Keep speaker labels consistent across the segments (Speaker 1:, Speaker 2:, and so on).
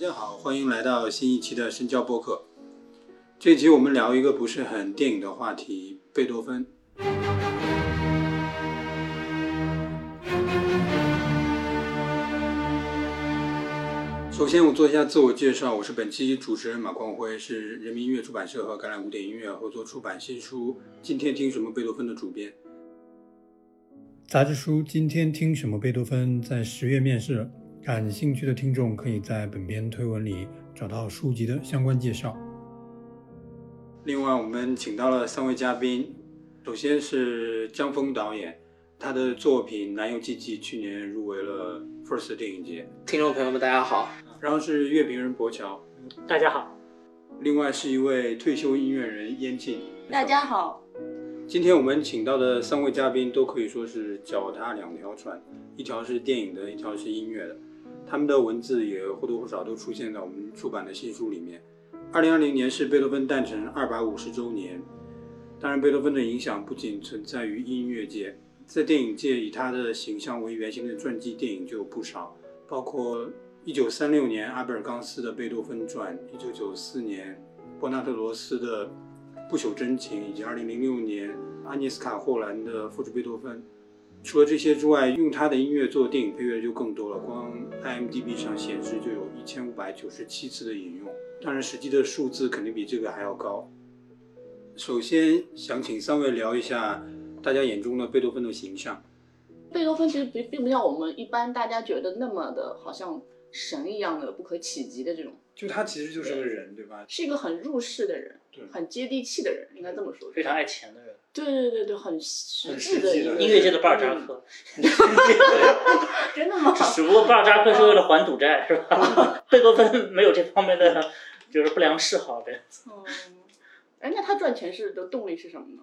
Speaker 1: 大家好，欢迎来到新一期的深交播客。这期我们聊一个不是很电影的话题——贝多芬。首先，我做一下自我介绍，我是本期主持人马光辉，是人民音乐出版社和橄榄古典音乐合作出版新书《今天听什么贝多芬》的主编。杂志书《今天听什么贝多芬》在十月面世，感兴趣的听众可以在本篇推文里找到书籍的相关介绍。另外，我们请到了三位嘉宾，首先是江峰导演，他的作品《南游记记》去年入围了 First 电影节。
Speaker 2: 听众朋友们，大家好。
Speaker 1: 然后是乐评人博乔，
Speaker 3: 大家好。
Speaker 1: 另外是一位退休音乐人燕静，
Speaker 4: 大家好。
Speaker 1: 今天我们请到的三位嘉宾都可以说是脚踏两条船，一条是电影的，一条是音乐的。他们的文字也或多或少都出现在我们出版的新书里面。二零二零年是贝多芬诞辰二百五十周年。当然，贝多芬的影响不仅存在于音乐界，在电影界以他的形象为原型的传记电影就有不少，包括。一九三六年，阿贝尔冈斯的《贝多芬传》；一九九四年，波纳特罗斯的《不朽真情》；以及二零零六年，阿涅斯卡·霍兰的《复制贝多芬》。除了这些之外，用他的音乐做电影配乐就更多了。光 IMDB 上显示就有一千五百九十七次的引用，当然实际的数字肯定比这个还要高。首先想请三位聊一下大家眼中的贝多芬的形象。
Speaker 4: 贝多芬其实并并不像我们一般大家觉得那么的好像。神一样的不可企及的这种，
Speaker 1: 就他其实就是个人，对吧？
Speaker 4: 是一个很入世的人，
Speaker 1: 对，
Speaker 4: 很接地气的人，应该这么说。
Speaker 3: 非常爱钱的人。
Speaker 4: 对对对对，很实
Speaker 1: 际
Speaker 4: 的
Speaker 3: 音乐界的巴尔扎克。
Speaker 4: 真的吗？
Speaker 3: 只不过巴尔扎克是为了还赌债，是吧？贝多芬没有这方面的，就是不良嗜好的。
Speaker 4: 哦，哎，那他赚钱是的动力是什么呢？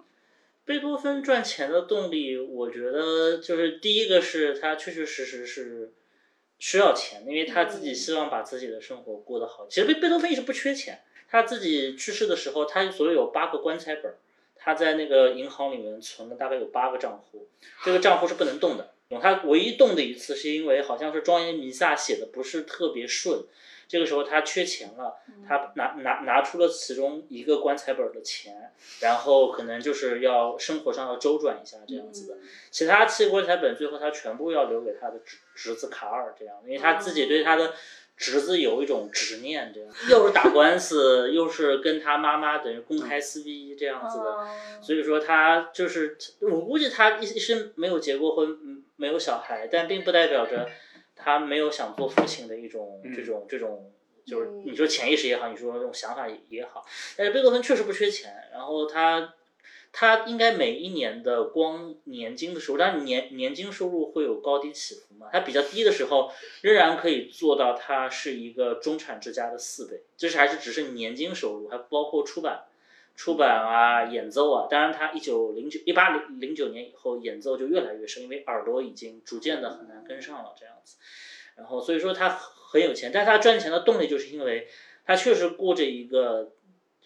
Speaker 3: 贝多芬赚钱的动力，我觉得就是第一个是他确确实实是。需要钱，因为他自己希望把自己的生活过得好。其实贝贝多芬一直不缺钱，他自己去世的时候，他所有八个棺材本，他在那个银行里面存了大概有八个账户，这个账户是不能动的。他唯一动的一次是因为好像是庄严弥撒写的不是特别顺。这个时候他缺钱了，他拿拿拿出了其中一个棺材本的钱，然后可能就是要生活上要周转一下这样子的。其他七个棺材本最后他全部要留给他的侄侄子卡尔这样，因为他自己对他的侄子有一种执念这样，又是打官司，又是跟他妈妈等于公开撕逼这样子的，所以说他就是我估计他一一生没有结过婚，没有小孩，但并不代表着。他没有想做父亲的一种这种这种，就是你说潜意识也好，你说这种想法也好，但是贝多芬确实不缺钱，然后他他应该每一年的光年金的收入，但年年金收入会有高低起伏嘛？他比较低的时候，仍然可以做到他是一个中产之家的四倍，这是还是只是年金收入，还不包括出版。出版啊，演奏啊，当然他一九零九一八零零九年以后演奏就越来越深，因为耳朵已经逐渐的很难跟上了这样子。然后所以说他很有钱，但是他赚钱的动力就是因为他确实过着一个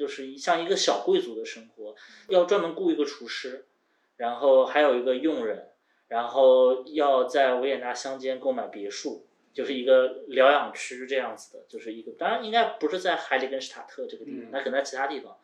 Speaker 3: 就是像一个小贵族的生活，要专门雇一个厨师，然后还有一个佣人，然后要在维也纳乡间购买别墅，就是一个疗养区这样子的，就是一个当然应该不是在海里根施塔特这个地方，那可能在其他地方。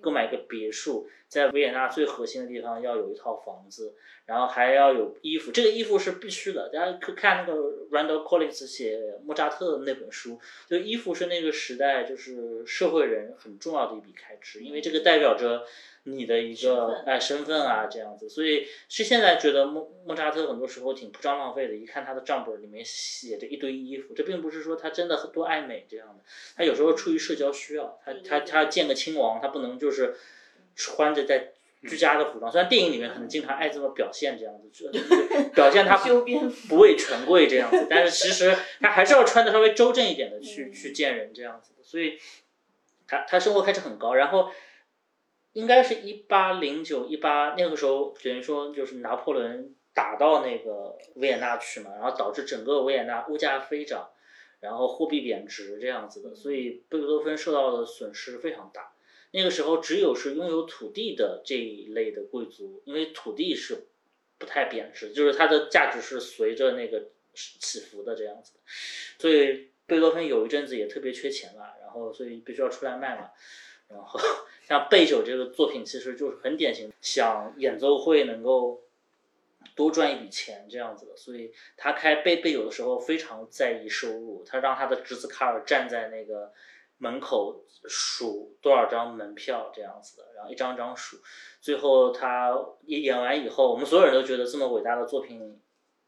Speaker 3: 购买一个别墅，在维也纳最核心的地方要有一套房子，然后还要有衣服，这个衣服是必须的。大家可看那个 Randall Collins 写莫扎特的那本书，就衣服是那个时代就是社会人很重要的一笔开支，因为这个代表着你的一个哎身份啊这样子。所以是现在觉得莫莫扎特很多时候挺铺张浪费的，一看他的账本里面写着一堆衣服，这并不是说他真的很多爱美这样的，他有时候出于社交需要，他他他见个亲王，他不能就是。是穿着在居家的服装，虽然电影里面可能经常爱这么表现这样子，表现他不畏权贵这样子，但是其实他还是要穿的稍微周正一点的去去见人这样子的，所以他他生活开支很高，然后应该是一八零九一八那个时候，等于说就是拿破仑打到那个维也纳去嘛，然后导致整个维也纳物价飞涨，然后货币贬值这样子的，所以贝多芬受到的损失非常大。那个时候，只有是拥有土地的这一类的贵族，因为土地是不太贬值，就是它的价值是随着那个起伏的这样子，所以贝多芬有一阵子也特别缺钱嘛，然后所以必须要出来卖嘛。然后 像贝九这个作品，其实就是很典型，想演奏会能够多赚一笔钱这样子的，所以他开贝贝九的时候非常在意收入，他让他的侄子卡尔站在那个门口数多少张门票这样子的，然后一张张数，最后他一演完以后，我们所有人都觉得这么伟大的作品。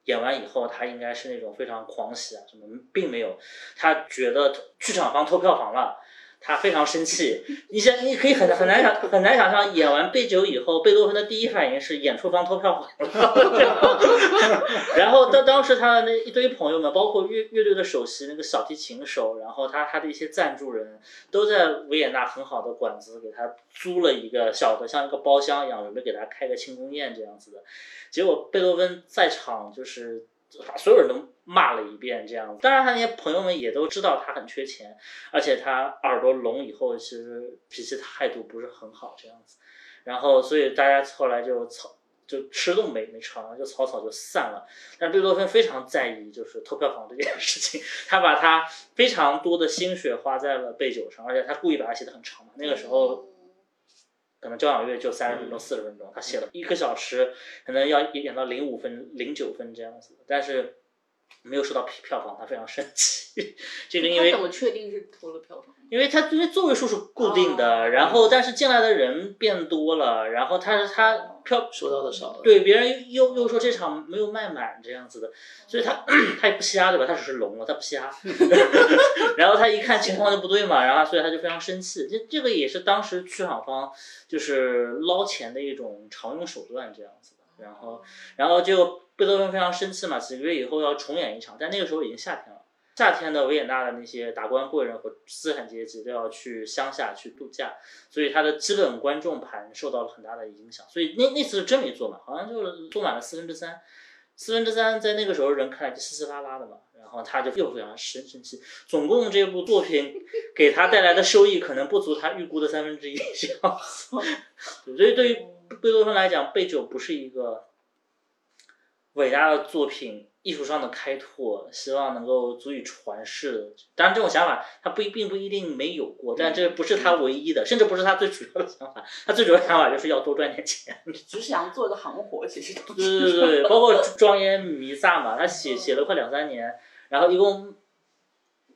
Speaker 3: 演完以后，他应该是那种非常狂喜啊，什么并没有，他觉得剧场方偷票房了。他非常生气，你想，你可以很很难想很难想象，演完贝九以后，贝多芬的第一反应是演出方偷票了。然后当当时他的那一堆朋友们，包括乐乐队的首席那个小提琴手，然后他他的一些赞助人，都在维也纳很好的馆子给他租了一个小的像一个包厢一样，准备给他开个庆功宴这样子的。结果贝多芬在场就是把所有人都。骂了一遍这样子，当然他那些朋友们也都知道他很缺钱，而且他耳朵聋以后，其实脾气态度不是很好这样子，然后所以大家后来就草就吃都没没吃完，就草草就散了。但贝多芬非常在意就是偷票房这件事情，他把他非常多的心血花在了背酒上，而且他故意把它写的很长嘛。那个时候可能交响乐就三十分钟、四十分钟，他写了一个小时，可能要演到零五分、零九分这样子，但是。没有收到票票房，他非常生气。这个因为
Speaker 4: 怎么确定是投了票房？
Speaker 3: 因为他因为座位数是固定的，然后但是进来的人变多了，然后他他票
Speaker 2: 收到的少了，
Speaker 3: 对别人又又说这场没有卖满这样子的，所以他 他也不瞎对吧？他只是聋了，他不瞎。然后他一看情况就不对嘛，然后所以他就非常生气。这这个也是当时剧场方就是捞钱的一种常用手段这样子的。然后然后就。贝多芬非常生气嘛，几个月以后要重演一场，但那个时候已经夏天了。夏天的维也纳的那些达官贵人和资产阶级都要去乡下去度假，所以他的基本观众盘受到了很大的影响。所以那那次是真没坐满，好像就坐满了四分之三。四分之三在那个时候人看来就稀稀拉拉的嘛，然后他就又非常生生气。总共这部作品给他带来的收益可能不足他预估的三分之一这样子。所以对于贝多芬来讲，贝九不是一个。伟大的作品，艺术上的开拓，希望能够足以传世。当然，这种想法他不并不一定没有过，但这不是他唯一的，甚至不是他最主要的想法。他最主要想法就是要多赚点钱，
Speaker 4: 只想做个行活。其实
Speaker 3: 对对对，包括庄严弥撒嘛，他写写了快两三年，然后一共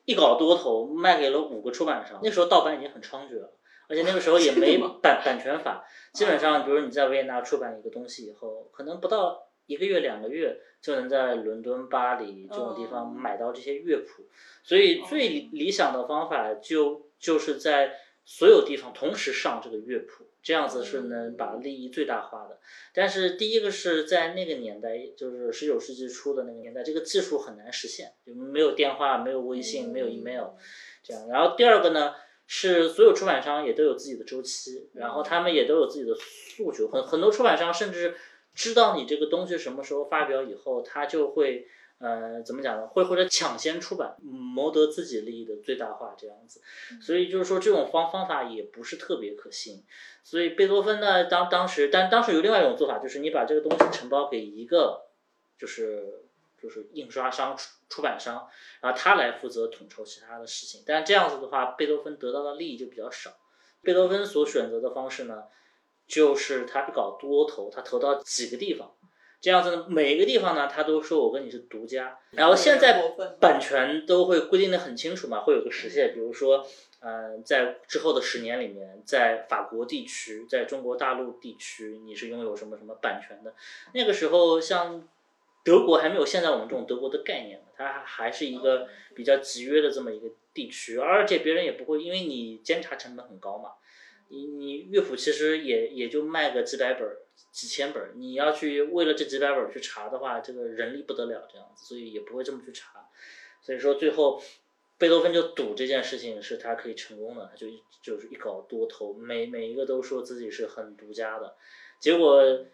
Speaker 3: 一稿多投，卖给了五个出版商。那时候盗版已经很猖獗了，而且那个时候也 没版版权法，基本上，比如你在维也纳出版一个东西以后，可能不到。一个月两个月就能在伦敦、巴黎这种地方买到这些乐谱，所以最理想的方法就就是在所有地方同时上这个乐谱，这样子是能把利益最大化的。但是第一个是在那个年代，就是十九世纪初的那个年代，这个技术很难实现，就没有电话、没有微信、没有 email 这样。然后第二个呢，是所有出版商也都有自己的周期，然后他们也都有自己的诉求，很很多出版商甚至。知道你这个东西什么时候发表以后，他就会，呃，怎么讲呢？会或者抢先出版，谋得自己利益的最大化这样子。所以就是说，这种方方法也不是特别可行。所以贝多芬呢，当当时，但当时有另外一种做法，就是你把这个东西承包给一个，就是就是印刷商、出出版商，然后他来负责统筹其他的事情。但这样子的话，贝多芬得到的利益就比较少。贝多芬所选择的方式呢？就是他搞多投，他投到几个地方，这样子呢，每一个地方呢，他都说我跟你是独家。然后现在版权都会规定的很清楚嘛，会有个时限，比如说，嗯，在之后的十年里面，在法国地区，在中国大陆地区，你是拥有什么什么版权的。那个时候，像德国还没有现在我们这种德国的概念，它还是一个比较集约的这么一个地区，而且别人也不会因为你监察成本很高嘛。你你乐谱其实也也就卖个几百本儿、几千本儿，你要去为了这几百本去查的话，这个人力不得了这样子，所以也不会这么去查。所以说最后，贝多芬就赌这件事情是他可以成功的，他就就是一搞多头，每每一个都说自己是很独家的，结果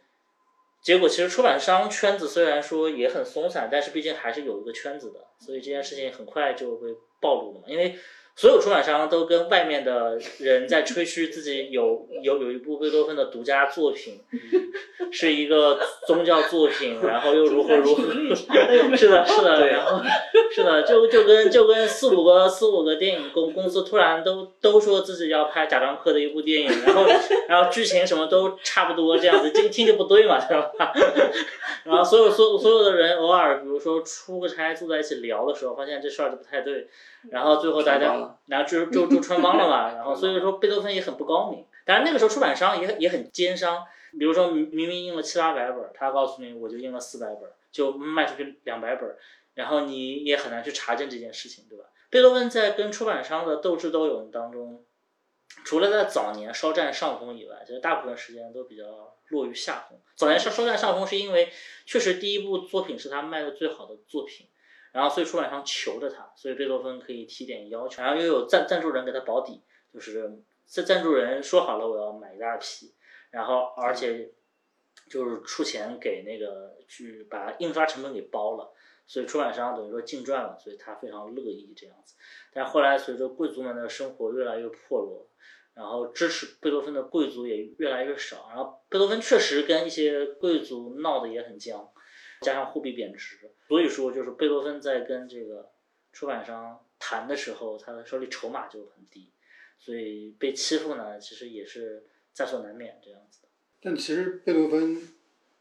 Speaker 3: 结果其实出版商圈子虽然说也很松散，但是毕竟还是有一个圈子的，所以这件事情很快就会暴露了嘛，因为。所有出版商都跟外面的人在吹嘘自己有有有一部贝多芬的独家作品，是一个宗教作品，然后又如何如何，是的，是的，然后是的，就就跟就跟四五个四五个电影公公司突然都都说自己要拍贾樟柯的一部电影，然后然后剧情什么都差不多这样子，这一听就不对嘛，对吧？然后所有所有所有的人偶尔比如说出个差坐在一起聊的时候，发现这事儿就不太对。然后最后大家然后就就就穿帮了嘛。然后所以说贝多芬也很不高明。当然那个时候出版商也也很奸商，比如说明明明印了七八百本，他告诉你我就印了四百本，就卖出去两百本，然后你也很难去查证这件事情，对吧？贝多芬在跟出版商的斗智斗勇当中，除了在早年稍占上风以外，其实大部分时间都比较落于下风。早年稍稍占上风是因为确实第一部作品是他卖的最好的作品。然后，所以出版商求着他，所以贝多芬可以提点要求，然后又有赞赞助人给他保底，就是这赞助人说好了我要买一大批，然后而且就是出钱给那个去把印刷成本给包了，所以出版商等于说净赚了，所以他非常乐意这样子。但后来随着贵族们的生活越来越破落，然后支持贝多芬的贵族也越来越少，然后贝多芬确实跟一些贵族闹得也很僵。加上货币贬值，所以说就是贝多芬在跟这个出版商谈的时候，他的手里筹码就很低，所以被欺负呢，其实也是在所难免这样子的。
Speaker 1: 但其实贝多芬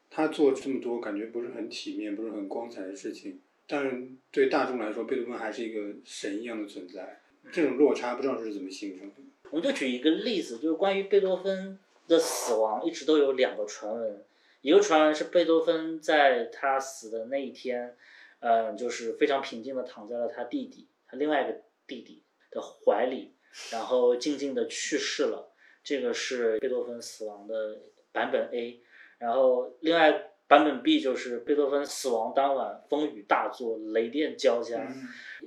Speaker 1: 他做这么多感觉不是很体面、不是很光彩的事情，但是对大众来说，贝多芬还是一个神一样的存在。这种落差不知道是怎么形成的。
Speaker 3: 我们就举一个例子，就是关于贝多芬的死亡，一直都有两个传闻。一个传闻是贝多芬在他死的那一天，嗯，就是非常平静的躺在了他弟弟，他另外一个弟弟的怀里，然后静静的去世了。这个是贝多芬死亡的版本 A，然后另外版本 B 就是贝多芬死亡当晚风雨大作，雷电交加，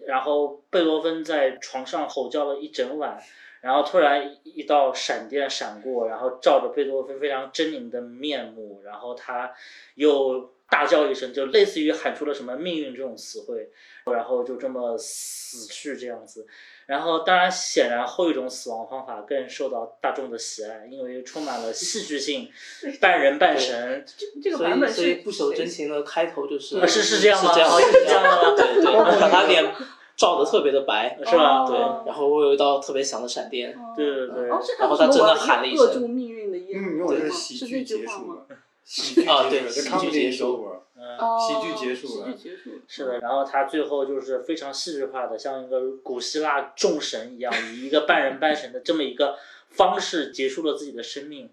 Speaker 3: 然后贝多芬在床上吼叫了一整晚。然后突然一道闪电闪过，然后照着贝多芬非常狰狞的面目，然后他又大叫一声，就类似于喊出了什么命运这种词汇，然后就这么死去这样子。然后当然显然后一种死亡方法更受到大众的喜爱，因为充满了戏剧性，半人半神。
Speaker 4: 这这个版本是
Speaker 2: 所以不朽真情的开头就是
Speaker 3: 啊是是这样吗
Speaker 2: 是这样
Speaker 3: 哦是这样吗
Speaker 2: 对对，把他脸照的特别的白，
Speaker 3: 是吧
Speaker 2: 对，然后会有一道特别响的闪电，
Speaker 3: 对对对
Speaker 2: 然后他真的喊了一声
Speaker 4: 扼住命运的咽，
Speaker 1: 嗯，因为我是喜剧
Speaker 4: 是这句
Speaker 1: 结束？了，喜剧
Speaker 2: 啊对喜剧结束
Speaker 3: 嗯。
Speaker 4: 哦，
Speaker 1: 喜剧结束了
Speaker 4: 喜剧结束了，
Speaker 3: 是的，然后他最后就是非常戏剧化的，像一个古希腊众神一样，以一个半人半神的这么一个方式结束了自己的生命。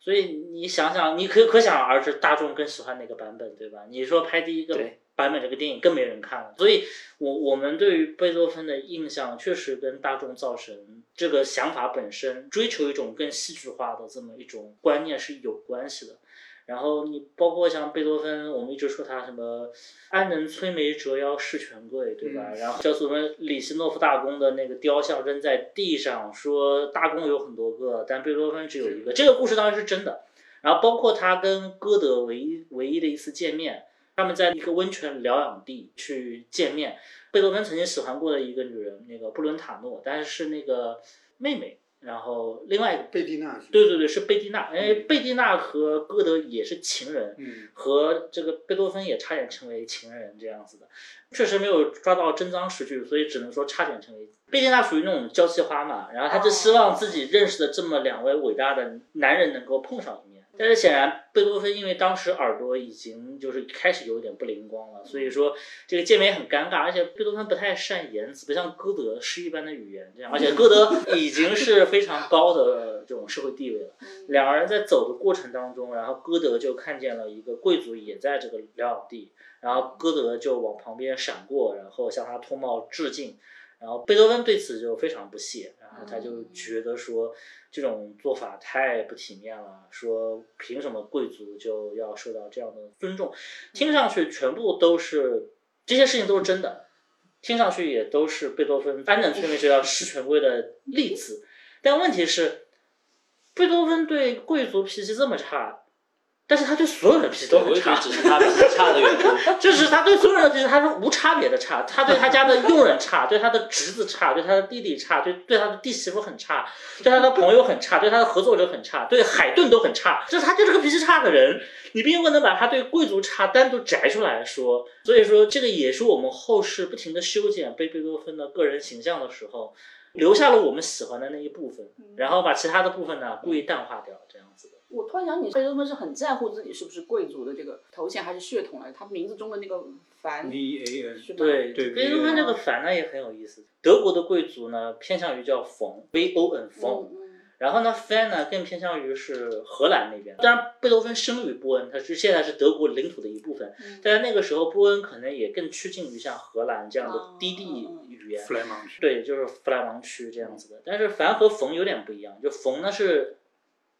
Speaker 3: 所以你想想，你可可想而知，大众更喜欢哪个版本，对吧？你说拍第一个
Speaker 2: 对
Speaker 3: 版本这个电影更没人看了，所以我我们对于贝多芬的印象确实跟大众造神这个想法本身追求一种更戏剧化的这么一种观念是有关系的。然后你包括像贝多芬，我们一直说他什么“安能摧眉折腰事权贵”，对吧？然后叫什么里希诺夫大公的那个雕像扔在地上，说大公有很多个，但贝多芬只有一个。这个故事当然是真的。然后包括他跟歌德唯一唯一的一次见面，他们在一个温泉疗养地去见面。贝多芬曾经喜欢过的一个女人，那个布伦塔诺，但是是那个妹妹。然后另外一个
Speaker 1: 贝蒂娜，
Speaker 3: 对对对，是贝蒂娜。因为贝蒂娜和歌德也是情人，
Speaker 1: 嗯，
Speaker 3: 和这个贝多芬也差点成为情人这样子的。确实没有抓到真脏实据，所以只能说差点成为。贝蒂娜属于那种娇妻花嘛，然后她就希望自己认识的这么两位伟大的男人能够碰上一面。但是显然贝多芬因为当时耳朵已经就是开始有点不灵光了，所以说这个见面也很尴尬，而且贝多芬不太善言辞，不像歌德诗一般的语言这样，而且歌德 已经是非常高的这种社会地位了。两个人在走的过程当中，然后歌德就看见了一个贵族也在这个疗养地，然后歌德就往旁边闪过，然后向他脱帽致敬，然后贝多芬对此就非常不屑，然后他就觉得说这种做法太不体面了，说凭什么贵族就要受到这样的尊重？听上去全部都是这些事情都是真的，听上去也都是贝多芬安能摧眉折腰事权贵的例子，但问题是。贝多芬对贵族脾气这么差，但是他对所有人脾气都很差。
Speaker 2: 只是他脾气差的原因。
Speaker 3: 就是他对所有人的脾气，他是无差别的差。他对他家的佣人差，对他的侄子差，对他的弟弟差，对对他的弟媳妇很差，对他的朋友很差，对他的合作者很差，对海顿都很差。就是他就是个脾气差的人，你并不能把他对贵族差单独摘出来说。所以说，这个也是我们后世不停的修剪贝贝多芬的个人形象的时候，留下了我们喜欢的那一部分，然后把其他的部分呢故意淡化掉，这样子的。
Speaker 4: 我突然想起贝多芬是很在乎自己是不是贵族的这个头衔还是血统来，他名字中的那个凡
Speaker 1: V A N
Speaker 4: 是？
Speaker 3: 对
Speaker 1: 对
Speaker 3: 贝多芬这个凡呢也很有意思。德国的贵族呢偏向于叫冯 V O N 冯，
Speaker 4: 嗯
Speaker 3: 然后呢 fan 呢更偏向于是荷兰那边。当然，贝多芬生于波恩，他是现在是德国领土的一部分，
Speaker 4: 嗯
Speaker 3: 但是那个时候波恩可能也更趋近于像荷兰这样的
Speaker 4: 哦
Speaker 3: 低地语言。
Speaker 1: 弗莱芒区。
Speaker 3: 对，就是弗莱芒区这样子的。但是凡和冯有点不一样，就冯呢是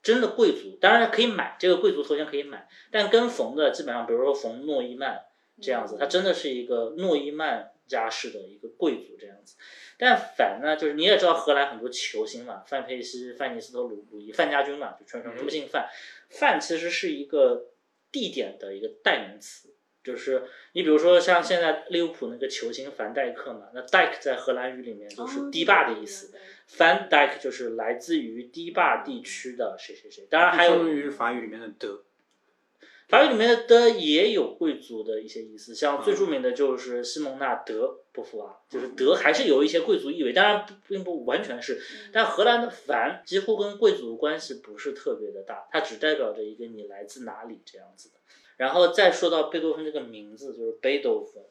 Speaker 3: 真的贵族，当然可以买这个贵族头衔可以买，但跟冯的基本上，比如说冯诺依曼这样子，他真的是一个诺依曼家世的一个贵族这样子。但反呢，就是你也知道荷兰很多球星嘛，范佩西、范尼斯特鲁、鲁伊、范家军嘛，就全称都姓范。范其实是一个地点的一个代名词，就是你比如说像现在利物浦那个球星凡戴克嘛，那 Dyke 在荷兰语里面就是堤坝的意思。Van Dyke 就是来自于堤坝地区的谁谁谁，当然还有
Speaker 1: 相当于法语里面的德。
Speaker 3: 法语里面的也有贵族的一些意思，像最著名的就是西蒙娜·德波伏娃，就是德还是有一些贵族意味，当然并不完全是。但荷兰的凡几乎跟贵族关系不是特别的大，它只代表着一个你来自哪里这样子的。然后再说到贝多芬这个名字，就是贝多芬，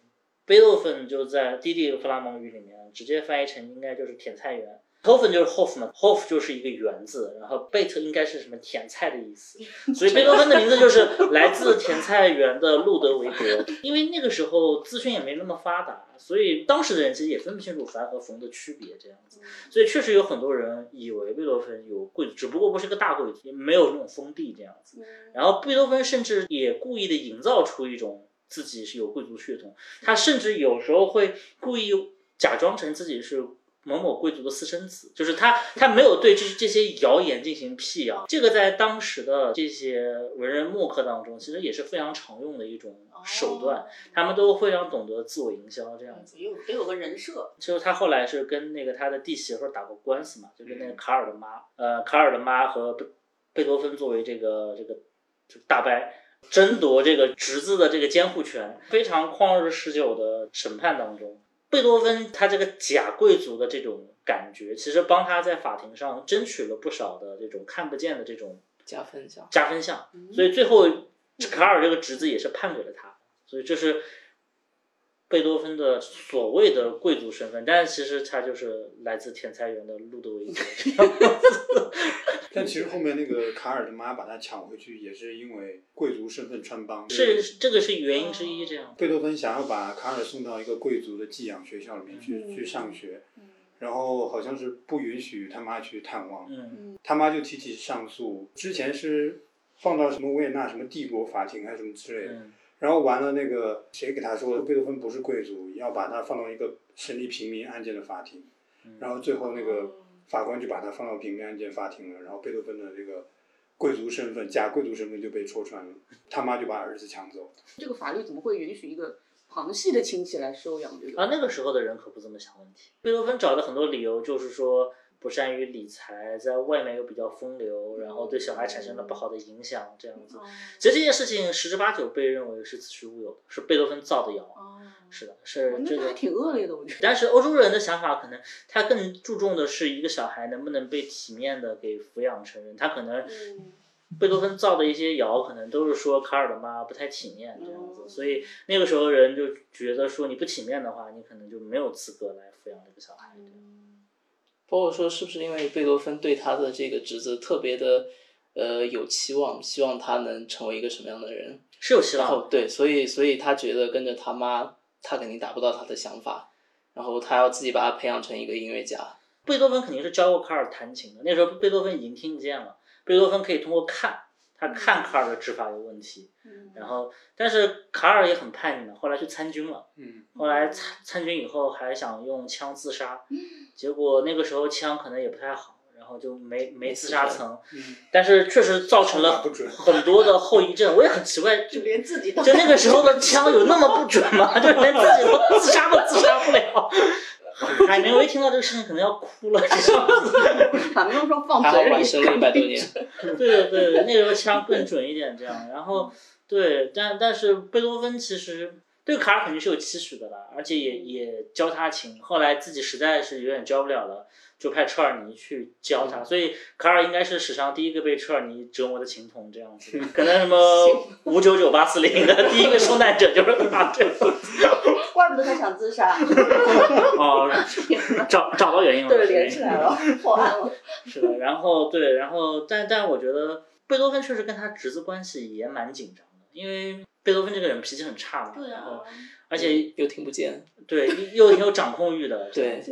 Speaker 3: 贝多芬就在低地弗拉蒙语里面直接翻译成应该就是甜菜园。Hofen 就是 Hof 嘛，Hof 就是一个园字，然后贝特应该是什么甜菜的意思，所以贝多芬的名字就是来自甜菜园的路德维格。因为那个时候资讯也没那么发达，所以当时的人其实也分不清楚凡和冯的区别这样子，所以确实有很多人以为贝多芬有贵族，只不过不是个大贵族，没有那种封地这样子。然后贝多芬甚至也故意的营造出一种自己是有贵族血统，他甚至有时候会故意假装成自己是某某贵族的私生子，就是他他没有对这这些谣言进行辟谣，这个在当时的这些文人墨客当中，其实也是非常常用的一种手段，他们都非常懂得自我营销这样子。
Speaker 4: 得有个人设，
Speaker 3: 就是他后来是跟那个他的弟媳妇儿打过官司嘛，就跟那个卡尔的妈，呃，卡尔的妈和贝贝多芬作为这个这个这个大伯争夺这个侄子的这个监护权，非常旷日持久的审判当中，贝多芬他这个假贵族的这种感觉，其实帮他在法庭上争取了不少的这种看不见的这种
Speaker 2: 加分项。
Speaker 3: 加分项，所以最后卡尔这个侄子也是判给了他，所以这是贝多芬的所谓的贵族身份，但是其实他就是来自甜菜园的路德维格。
Speaker 1: 但其实后面那个卡尔的妈把他抢回去，也是因为贵族身份穿帮。
Speaker 3: 是这个是原因之一，这样。
Speaker 1: 贝多芬想要把卡尔送到一个贵族的寄养学校里面去、
Speaker 4: 嗯
Speaker 1: 去上学，然后好像是不允许他妈去探望，
Speaker 3: 嗯
Speaker 1: 他妈就提起上诉，之前是放到什么维也纳什么帝国法庭还是什么之类的，
Speaker 3: 嗯
Speaker 1: 然后完了那个谁给他说贝多芬不是贵族，要把他放到一个审理平民案件的法庭，然后最后那个法官就把他放到平民案件法庭了，然后贝多芬的这个贵族身份假贵族身份就被戳穿了，他妈就把儿子抢走。
Speaker 4: 这个法律怎么会允许一个旁系的亲戚来收养这个？
Speaker 3: 啊，那个时候的人可不这么想问题。贝多芬找的很多理由就是说不善于理财，在外面又比较风流，然后对小孩产生了不好的影响，这样子。
Speaker 4: 哦
Speaker 3: 其实这件事情十之八九被认为是子虚乌有的，是贝多芬造的谣。
Speaker 4: 哦，
Speaker 3: 是的，是这个
Speaker 4: 还。挺恶劣的，我觉得。
Speaker 3: 但是欧洲人的想法可能他更注重的是一个小孩能不能被体面的给抚养成人，他可能
Speaker 4: 嗯
Speaker 3: 贝多芬造的一些谣，可能都是说卡尔的妈不太体面这样子，
Speaker 4: 哦
Speaker 3: 所以那个时候人就觉得说你不体面的话，你可能就没有资格来抚养这个小孩。
Speaker 2: 包括说是不是因为贝多芬对他的这个侄子特别的呃有期望，希望他能成为一个什么样的人？
Speaker 3: 是有希望的，
Speaker 2: 然后对，所以所以他觉得跟着他妈，他肯定达不到他的想法，然后他要自己把他培养成一个音乐家。
Speaker 3: 贝多芬肯定是教过卡尔弹琴的，那时候贝多芬已经听不见了，贝多芬可以通过看，他看卡尔的执法有问题，然后但是卡尔也很叛逆嘛，后来去参军了。
Speaker 1: 嗯，
Speaker 3: 后来参参军以后还想用枪自杀，结果那个时候枪可能也不太好，然后就没没自杀成，
Speaker 1: 嗯
Speaker 3: 但是确实造成了很多的后遗症。我也很奇怪，就
Speaker 4: 就连自己都
Speaker 3: 就那个时候的枪有那么不准吗？就连自己都自杀都自杀不了。海明威听到这个事情可能要哭了，这样子。
Speaker 4: 还没有说放
Speaker 2: 还好
Speaker 4: 嘴里。
Speaker 2: 晚生了一百多年。
Speaker 3: 对对对对，那时候枪更准一点，这样。然后对，但但是贝多芬其实对卡尔肯定是有期许的啦，而且也也教他琴。后来自己实在是有点教不了了，就派车尔尼去教他。所以卡尔应该是史上第一个被车尔尼折磨的琴童这样子。可能什么五九九八四零的第一个受难者就是他这样子。
Speaker 4: 怪不得他想自杀，
Speaker 3: 哦，找找到原因了。
Speaker 4: 对，连起来了，破案了。
Speaker 3: 是的，然后对，然后但但我觉得贝多芬确实跟他侄子关系也蛮紧张的，因为贝多芬这个人脾气很差嘛，
Speaker 4: 对
Speaker 3: 然后。
Speaker 4: 啊，
Speaker 3: 而且
Speaker 2: 又听不见，
Speaker 3: 对又挺有掌控欲的，
Speaker 2: 对。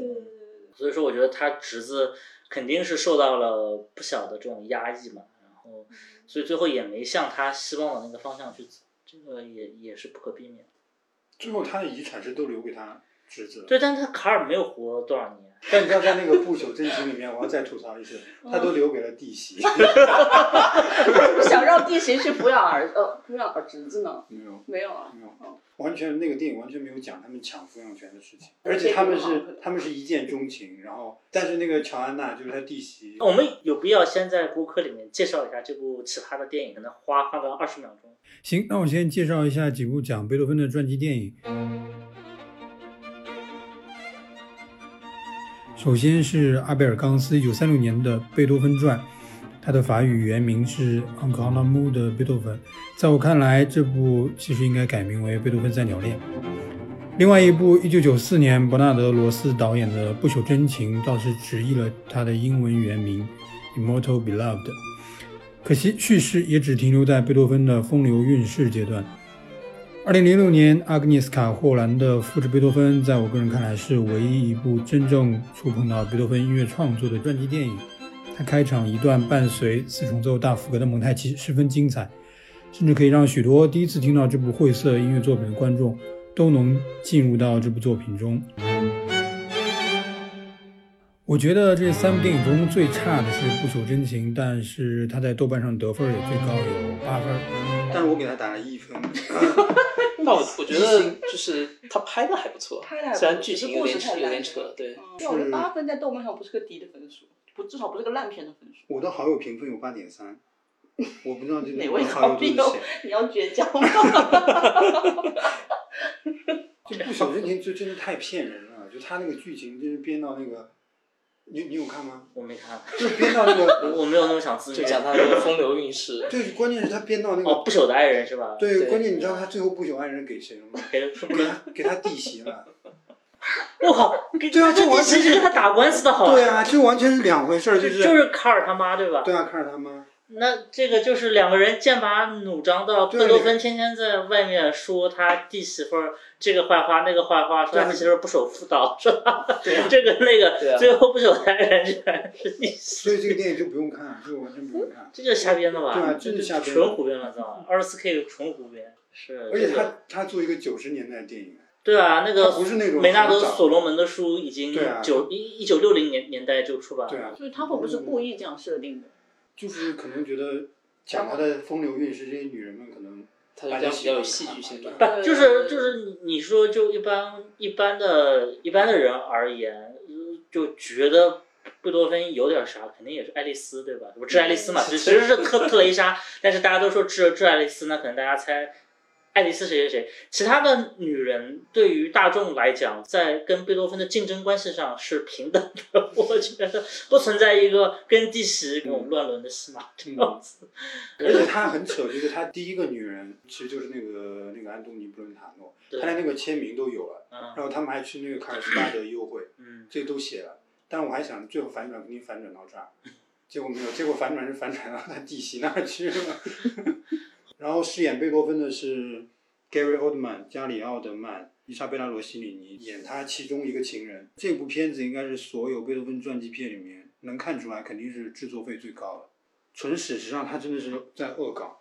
Speaker 3: 所以说我觉得他侄子肯定是受到了不小的这种压抑嘛，然后所以最后也没向他希望的那个方向去走，这个也也是不可避免。
Speaker 1: 最后他的遗产是都留给他侄子。
Speaker 3: 对，但是他卡尔没有活多少年，
Speaker 1: 但你知道，在那个不朽真情里面，我要再吐槽一次，他都留给了弟媳。
Speaker 4: 想让弟媳去抚养儿呃抚养儿侄子呢？
Speaker 1: 没有，
Speaker 4: 没有啊，
Speaker 1: 没有
Speaker 4: 哦，
Speaker 1: 完全那个电影完全没有讲他们抢抚养权的事情，
Speaker 4: 而且
Speaker 1: 他们是他们是一见钟情，然后但是那个乔安娜就是他弟媳，
Speaker 3: 我们有必要先在播客里面介绍一下这部奇葩的电影，可能花花个二十秒钟。
Speaker 1: 行，那我先介绍一下几部讲贝多芬的传记电影。首先是阿贝尔冈斯一九三六年的《贝多芬传》，它的法语原名是《安克拉姆的贝多芬》。在我看来，这部其实应该改名为《贝多芬三角恋》。另外一部一九九四年伯纳德·罗斯导演的《不朽真情》，倒是直译了它的英文原名《Immortal Beloved》。可惜叙事也只停留在贝多芬的风流韵事阶段。二零零六年，阿格涅斯卡·霍兰的《复制贝多芬》在我个人看来是唯一一部真正触碰到贝多芬音乐创作的传记电影。它开场一段伴随四重奏大副歌的蒙太奇十分精彩，甚至可以让许多第一次听到这部晦涩音乐作品的观众都能进入到这部作品中。我觉得这三部电影中最差的是《不朽真情》，但是它在豆瓣上得分也最高有八分，但是我给它打了一分。
Speaker 2: 那我 我觉得就是他拍的还不错，
Speaker 4: 拍得还不错
Speaker 2: 虽然剧情有点
Speaker 4: 只是故事太烂
Speaker 2: 有点扯，对，
Speaker 4: 嗯对，我觉得八分在豆瓣上不是个低的分数，不至少不是个烂片的分数。
Speaker 1: 我的好友评分有八点三，我不知道这
Speaker 4: 哪位
Speaker 1: 好友？
Speaker 4: 你要绝交吗？
Speaker 1: 这不朽真情就真的太骗人了，就他那个剧情真是编到那个，你你有看吗？
Speaker 3: 我没看，
Speaker 1: 就是编到那
Speaker 3: 我
Speaker 1: 个，
Speaker 3: 我没有那么想自
Speaker 2: 就。讲他的风流韵事，
Speaker 1: 对，关键是他编到那个，
Speaker 3: 哦，不朽的爱人是吧？
Speaker 1: 对，
Speaker 2: 对
Speaker 1: 关键你知道他最后不朽爱人给谁了吗？
Speaker 3: 给
Speaker 1: 他给他弟媳了。
Speaker 3: 我靠，
Speaker 1: 对啊这完全
Speaker 3: 其实跟他打官司的好。
Speaker 1: 对啊，这完全是两回事儿，
Speaker 3: 就
Speaker 1: 就是
Speaker 3: 就是卡尔他妈对吧？
Speaker 1: 对啊，卡尔他妈，
Speaker 3: 那这个就是两个人剑拔弩张到
Speaker 1: 对
Speaker 3: 贝多芬天天在外面说他弟媳妇儿这个坏话那个坏话，说他
Speaker 1: 对啊
Speaker 3: 弟媳妇儿不守妇道，是吧？
Speaker 2: 对啊
Speaker 3: 这个那个，
Speaker 2: 啊
Speaker 3: 最后不守的爱人居然是弟媳
Speaker 1: 所以这个电影就不用看，这个完全不用看。
Speaker 3: 这就是瞎编的吧？
Speaker 1: 对啊
Speaker 3: 这
Speaker 1: 就是瞎编
Speaker 3: 纯胡编了，知道吗？二十四 K 纯胡编，是。
Speaker 1: 而且他他做一个九十年代的电影，
Speaker 3: 对啊，那个
Speaker 1: 他不是那种
Speaker 3: 梅纳德所罗门的书已经九一一九六零年年代就出版了。
Speaker 1: 对啊，
Speaker 4: 所以他会不是故意这样设定的？
Speaker 1: 就是可能觉得讲他的风流韵事，这些女人们可能
Speaker 2: 大家比较有戏剧性吧。
Speaker 3: 不，就是就是你你说就一般一般的一般的人而言，呃就觉得贝多芬有点啥，肯定也是爱丽丝对吧？不致爱丽丝嘛，其实是特 特蕾莎，但是大家都说致致爱丽丝，那可能大家猜。爱丽丝谁谁谁，其他的女人对于大众来讲，在跟贝多芬的竞争关系上是平等的。我觉得不存在一个跟弟媳那种乱伦的戏码这样子。
Speaker 1: 而且他很扯，就是他第一个女人其实就是那个那个安东尼布伦塔诺，
Speaker 3: 对
Speaker 1: 他连那个签名都有了，
Speaker 3: 嗯
Speaker 1: 然后他们还去那个卡尔斯巴德幽会，
Speaker 3: 嗯，
Speaker 1: 这都写了。但我还想最后反转肯定反转到这儿，结果没有，结果反转是反转到他弟媳那儿去了。然后饰演贝多芬的是 Gary Oldman、加里奥德曼、伊莎贝拉罗西里尼演他其中一个情人。这部片子应该是所有贝多芬传记片里面能看出来肯定是制作费最高的。纯史实上，他真的是在恶搞，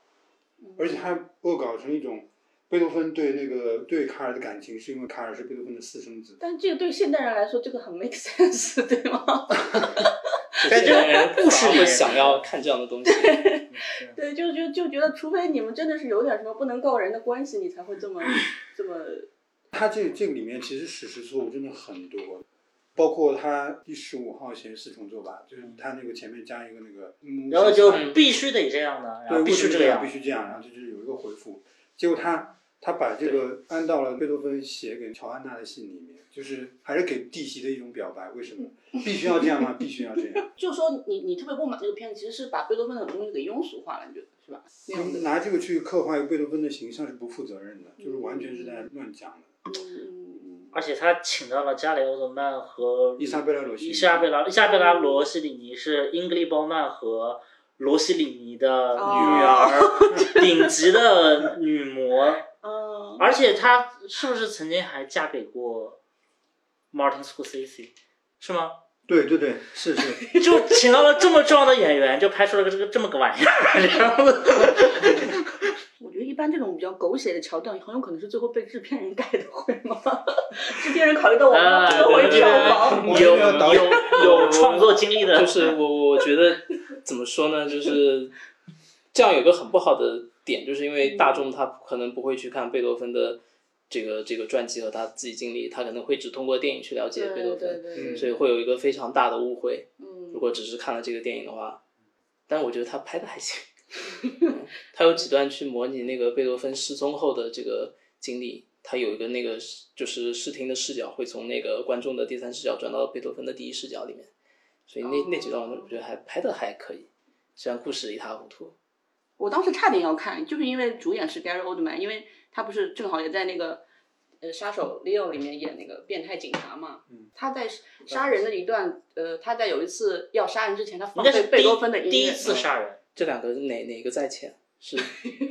Speaker 1: 而且他恶搞成一种贝多芬对那个对卡尔的感情，是因为卡尔是贝多芬的私生子。
Speaker 4: 但这个对现代人来说，这个很 make sense，对吗？
Speaker 3: 但这个
Speaker 2: 这些人
Speaker 3: 故事
Speaker 2: 会想要看这样的东西。
Speaker 4: 对，就就就觉得，除非你们真的是有点什么不能告人的关系，你才会这么这么。
Speaker 1: 他这这个里面其实史实错误真的很多，包括他第十五号嫌四重奏吧，就是他那个前面加一个那个，嗯
Speaker 3: 然后就必须得这样的，然，后必须这样，
Speaker 1: 必。须这样，然后就是有一个回复，结果他他把这个安到了贝多芬写给乔安娜的信里面，就是还是给弟媳的一种表白，为什么必须要这样吗？必须要这样，
Speaker 4: 就说你你特别不满这个片子，其实是把贝多芬的东西给庸俗化了，你觉得是吧？那样的。
Speaker 1: 拿这个去刻画贝多芬的形象是不负责任的，就是完全是在乱讲的。
Speaker 3: 而且他请到了加里奥德曼和
Speaker 1: 伊莎贝拉罗西尼
Speaker 3: 伊莎贝拉伊莎贝拉罗西里尼是英格丽褒曼和罗西里尼的女儿，顶级的女模。
Speaker 4: 嗯。
Speaker 3: 而且她是不是曾经还嫁给过 Martin Scorsese？是吗？
Speaker 1: 对对对，是是，
Speaker 3: 就请到了这么重要的演员，就拍出了个这个这么个玩意儿，这样子。
Speaker 4: 我觉得一般这种比较狗血的桥段，很有可能是最后被制片人改的，会吗？制片人考虑到我们
Speaker 3: 啊，
Speaker 4: 要回
Speaker 3: 对
Speaker 4: 票房，
Speaker 3: 对对有有有创作经历的，
Speaker 2: 就是我我觉得怎么说呢，就是这样有一个很不好的点，就是因为大众他可能不会去看贝多芬的这个这个传记和他自己经历，他可能会只通过电影去了解贝多芬，
Speaker 4: 对对对，
Speaker 2: 所以会有一个非常大的误会。
Speaker 4: 嗯
Speaker 2: 如果只是看了这个电影的话，但我觉得他拍的还行，嗯他有几段去模拟那个贝多芬失踪后的这个经历，他有一个那个就是视听的视角会从那个观众的第三视角转到贝多芬的第一视角里面，所以那那几段我觉得还拍的还可以，虽然故事一塌糊涂。
Speaker 4: 我当时差点要看，就是因为主演是 Gary Oldman，因为他不是正好也在那个呃杀手 Leo 里面演那个变态警察嘛。
Speaker 1: 嗯
Speaker 4: 他在杀人的一段，呃，他在有一次要杀人之前，他
Speaker 3: 应
Speaker 4: 放
Speaker 3: 该是
Speaker 4: 贝多芬的音乐。
Speaker 3: 第一次杀人。
Speaker 2: 这两个哪哪个在前？是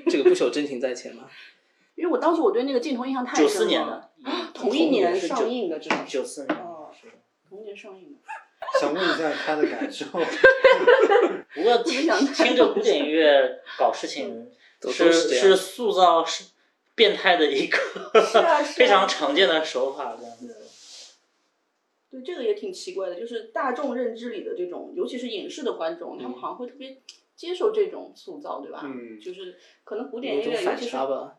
Speaker 2: 这个不朽真情在前吗？
Speaker 4: 因为我当时我对那个镜头印象太深了。
Speaker 3: 四年的，
Speaker 4: 同一年上映的，至少是
Speaker 3: 九四年
Speaker 4: 哦，
Speaker 3: 是的。
Speaker 4: 同年上映的。
Speaker 1: 想问一下他的感受。
Speaker 3: 不过听着古典音乐搞事情 是
Speaker 2: 是
Speaker 3: 是塑造是变态的一个
Speaker 4: 是啊啊
Speaker 3: 非常常见的手法，这样子。
Speaker 4: 对，这个也挺奇怪的，就是大众认知里的这种，尤其是影视的观众，他们好像会特别接受这种塑造，对吧？
Speaker 1: 嗯
Speaker 4: 就是可能古典音乐，尤
Speaker 2: 有一种反
Speaker 4: 其是
Speaker 2: 差吧。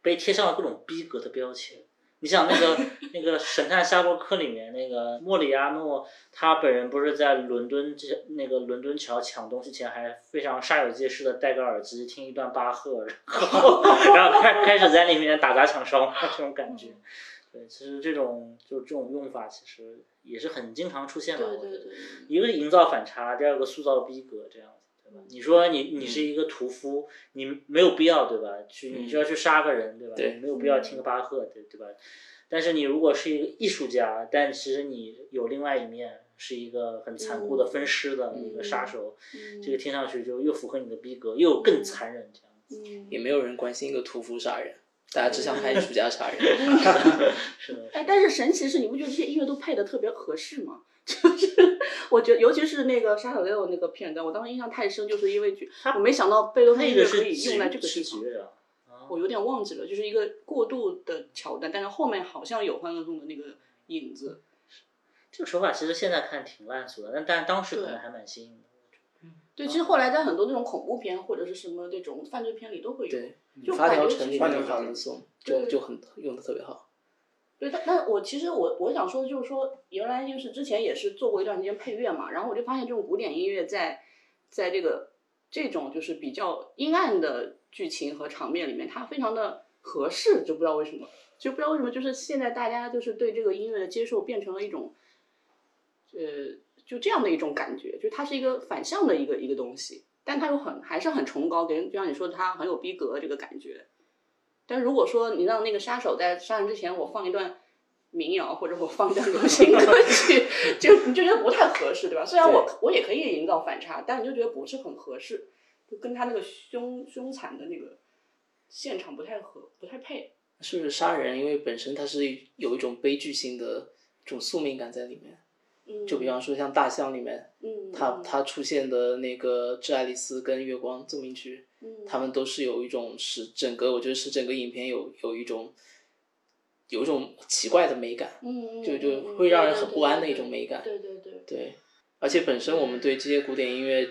Speaker 3: 被贴上了各种逼格的标签。你想那个那个《神探夏洛克》里面那个莫里亚诺，他本人不是在伦敦这那个伦敦桥抢东西前，还非常煞有介事的戴个耳机听一段巴赫，然后 然后开开始在里面打砸抢烧这种感觉。对，其实这种就这种用法，其实也是很经常出现的。我觉得
Speaker 4: 对对对，
Speaker 3: 一个营造反差，第二个塑造逼格，这样子，对吧？你说你你是一个屠夫，你没有必要，对吧？去你就要去杀个人，对吧？没有必要听个巴赫，对对吧？但是你如果是一个艺术家，但其实你有另外一面，是一个很残酷的分尸的一个杀手，
Speaker 4: 嗯
Speaker 3: 这个听上去就又符合你的逼格，又更残忍，这样子。
Speaker 4: 嗯
Speaker 2: 也没有人关心一个屠夫杀人，大家只想看艺术家杀人。
Speaker 3: 是的，
Speaker 4: 哎，但是神奇是，你不觉得这些音乐都配的特别合适吗？就 是我觉得，尤其是那个杀手六那个片段，我当时印象太深，就是因为觉我没想到贝多芬可以用在这个地方。我有点忘记了，就是一个过渡的桥段，但是后面好像有欢乐颂的那个影子。
Speaker 3: 这个手法其实现在看挺烂俗的，但但当时可能还蛮新颖的。
Speaker 4: 对，其实后来在很多那种恐怖片或者是什么那种犯罪片里都会有。
Speaker 2: 对，
Speaker 4: 就
Speaker 2: 发条
Speaker 4: 感觉其实
Speaker 2: 城里面的
Speaker 1: 发条城
Speaker 2: 欢乐颂就就很用的特别好。
Speaker 4: 对，但但我其实我我想说的就是说，原来就是之前也是做过一段时间配乐嘛，然后我就发现这种古典音乐在在这个这种就是比较阴暗的剧情和场面里面，它非常的合适，就不知道为什么，就不知道为什么，就是现在大家就是对这个音乐的接受变成了一种，呃，就这样的一种感觉，就它是一个反向的一个一个东西，但它又很还是很崇高，给人就像你说的，它很有逼格这个感觉。但如果说你让那个杀手在杀人之前，我放一段民谣或者我放一段流行歌曲，就你就觉得不太合适，对吧？虽然我我也可以营造反差，但你就觉得不是很合适，就跟他那个凶凶残的那个现场不太合，不太配。
Speaker 2: 是不是杀人？因为本身它是有一种悲剧性的这种宿命感在里面。
Speaker 4: 嗯，
Speaker 2: 就比方说像《大象》里面，
Speaker 4: 嗯，
Speaker 2: 它它出现的那个致爱丽丝跟月光奏鸣曲，
Speaker 4: 嗯
Speaker 2: 他们都是有一种使整个我觉得是整个影片有有一种有一种奇怪的美感。
Speaker 4: 嗯，嗯
Speaker 2: 就就
Speaker 4: 嗯
Speaker 2: 会让人很不安的一种美感
Speaker 4: 对对对。
Speaker 2: 对，而且本身我们对这些古典音乐，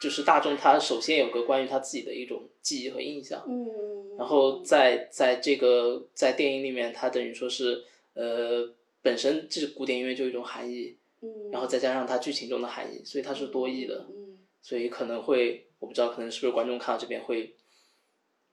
Speaker 2: 就是大众他首先有个关于他自己的一种记忆和印象，
Speaker 4: 嗯，
Speaker 2: 然后在在这个在电影里面，它等于说是呃本身这古典音乐就有一种含义，
Speaker 4: 嗯，
Speaker 2: 然后再加上它剧情中的含义，所以它是多义的，
Speaker 4: 嗯，
Speaker 2: 所以可能会我不知道，可能是不是观众看到这边会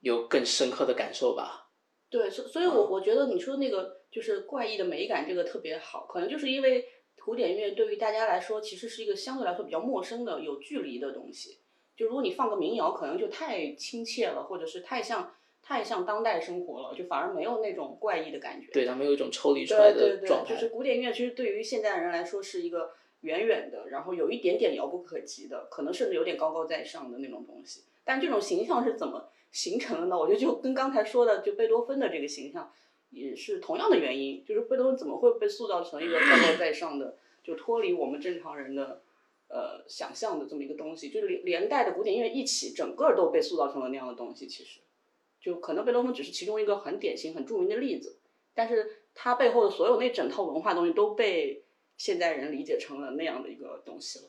Speaker 2: 有更深刻的感受吧。
Speaker 4: 对，所所以我，我觉得你说那个就是怪异的美感，这个特别好，可能就是因为古典音乐对于大家来说，其实是一个相对来说比较陌生的、有距离的东西。就如果你放个民谣，可能就太亲切了，或者是太像太像当代生活了，就反而没有那种怪异的感觉。
Speaker 2: 对，它没有一种抽离出来
Speaker 4: 对对对，
Speaker 2: 的状态。
Speaker 4: 就是古典音乐，其实对于现代人来说是一个远远的，然后有一点点遥不可及的，可能甚至有点高高在上的那种东西。但这种形象是怎么形成的呢？我觉得就跟刚才说的，就贝多芬的这个形象也是同样的原因，就是贝多芬怎么会被塑造成一个高高在上的，就脱离我们正常人的呃想象的这么一个东西，就是连连带的古典音乐一起，整个都被塑造成了那样的东西。其实，就可能贝多芬只是其中一个很典型、很著名的例子。但是他背后的所有那整套文化东西都被现代人理解成了那样的一个东西了。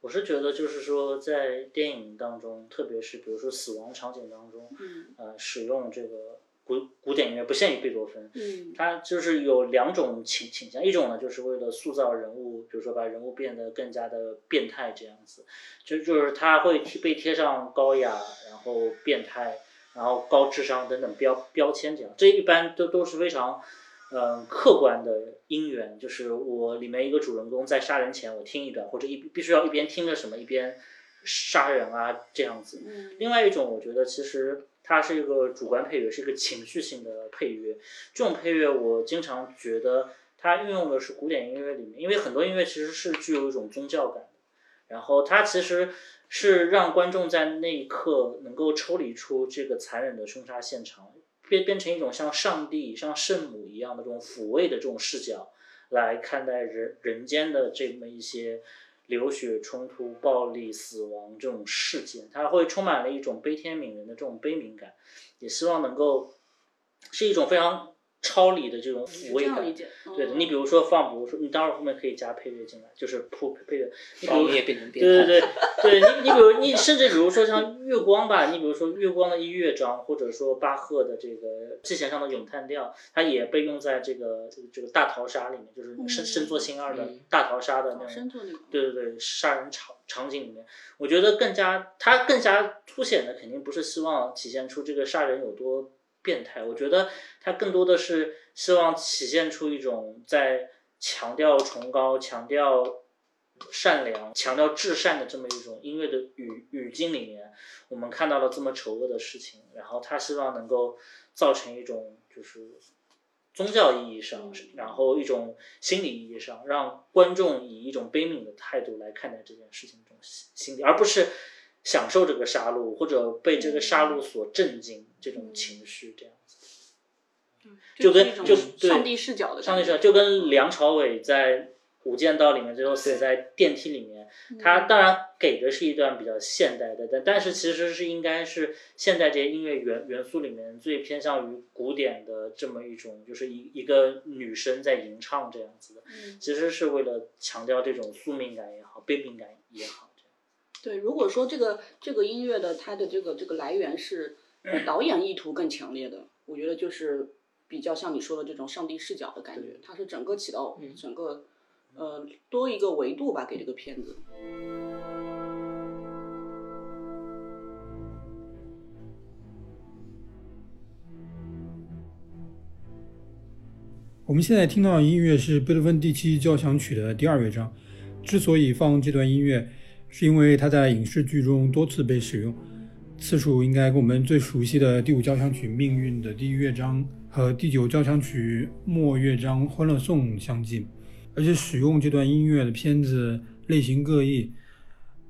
Speaker 3: 我是觉得，就是说，在电影当中，特别是比如说死亡场景当中，
Speaker 4: 嗯
Speaker 3: 呃，使用这个古古典音乐，不限于贝多芬，
Speaker 4: 嗯
Speaker 3: 它就是有两种倾倾向，一种呢就是为了塑造人物，比如说把人物变得更加的变态这样子，就就是它会贴被贴上高雅，然后变态，然后高智商等等标标签这样，这一般都都是非常。嗯，客观的因缘就是我里面一个主人公在杀人前，我听一段，或者一必须要一边听着什么一边杀人啊这样子。
Speaker 4: 嗯
Speaker 3: 另外一种，我觉得其实它是一个主观配乐，是一个情绪性的配乐。这种配乐我经常觉得它运用的是古典音乐里面，因为很多音乐其实是具有一种宗教感的，然后它其实是让观众在那一刻能够抽离出这个残忍的凶杀现场，变变成一种像上帝、像圣母一样的这种抚慰的这种视角来看待人人间的这么一些。流血冲突、暴力、死亡这种事件，它会充满了一种悲天悯人的这种悲悯感，也希望能够是一种非常超理的这种抚慰感。对的，
Speaker 4: 嗯
Speaker 3: 你比如说放，比如说你当然后面可以加配乐进来，就是铺配乐。你比如
Speaker 2: 你也变成变态。
Speaker 3: 对对对，对你你比如你甚至比如说像月光吧，你比如说月光的一乐章，或者说巴赫的这个 G 弦上的咏叹调，它也被用在这个这个这个大逃杀里面，就是深深作新二的
Speaker 2: 嗯
Speaker 3: 大逃杀的那
Speaker 4: 哦
Speaker 3: 种。对对对，杀人场场景里面，我觉得更加它更加凸显的肯定不是希望体现出这个杀人有多变态，我觉得他更多的是希望体现出一种在强调崇高、强调善良、强调至善的这么一种音乐的语语境里面，我们看到了这么丑恶的事情，然后他希望能够造成一种就是宗教意义上，然后一种心理意义上，让观众以一种悲悯的态度来看待这件事情这种心心理，而不是享受这个杀戮或者被这个杀戮所震惊这种情绪这样子。就跟就对
Speaker 4: 上帝视角的
Speaker 3: 上帝视角就跟梁朝伟在《无间道》里面最后死在电梯里面，他当然给的是一段比较现代的，但但是其实是应该是现代这些音乐元元素里面最偏向于古典的这么一种，就是一一个女生在吟唱这样子的，
Speaker 4: 嗯。
Speaker 3: 其实是为了强调这种宿命感也好，悲悯感也好。
Speaker 4: 对，如果说这个这个音乐的它的这个这个来源是呃导演意图更强烈的，我觉得就是比较像你说的这种上帝视角的感觉，它是整个起到
Speaker 2: 嗯
Speaker 4: 整个呃多一个维度吧给这个片子。
Speaker 1: 我们现在听到的音乐是贝多芬第七交响曲的第二乐章。之所以放这段音乐，是因为它在影视剧中多次被使用，次数应该跟我们最熟悉的第五交响曲《命运》的第一乐章和第九交响曲末乐章《欢乐颂》相近。而且使用这段音乐的片子类型各异，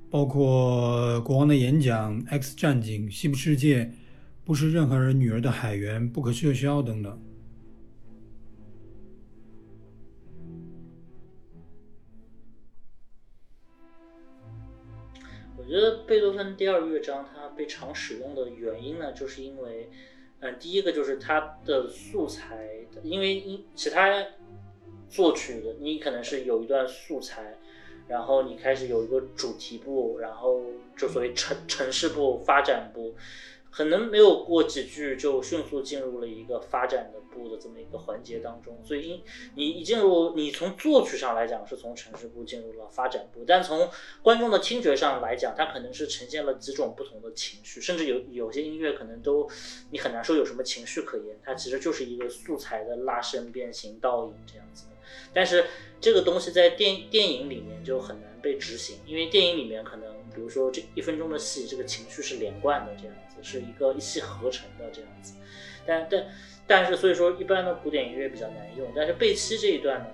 Speaker 1: 包括《国王的演讲》《X 战警》《西部世界》《不是任何人女儿的海员》《不可撤销》等等。
Speaker 3: 我觉得贝多芬第二乐章它被常使用的原因呢，就是因为，嗯、第一个就是它的素材，因为因其他作曲的你可能是有一段素材，然后你开始有一个主题部，然后就所谓城城市部、发展部，可能没有过几句就迅速进入了一个发展的部的这么一个环节当中。所以因你一进入，你从作曲上来讲是从城市部进入了发展部，但从观众的听觉上来讲，它可能是呈现了几种不同的情绪，甚至有有些音乐可能都你很难说有什么情绪可言，它其实就是一个素材的拉伸、变形、倒影这样子的。但是这个东西在电电影里面就很难被执行，因为电影里面可能，比如说这一分钟的戏，这个情绪是连贯的，这样子是一个一气呵成的这样子。但但但是，所以说一般的古典音乐比较难用。但是贝七这一段呢，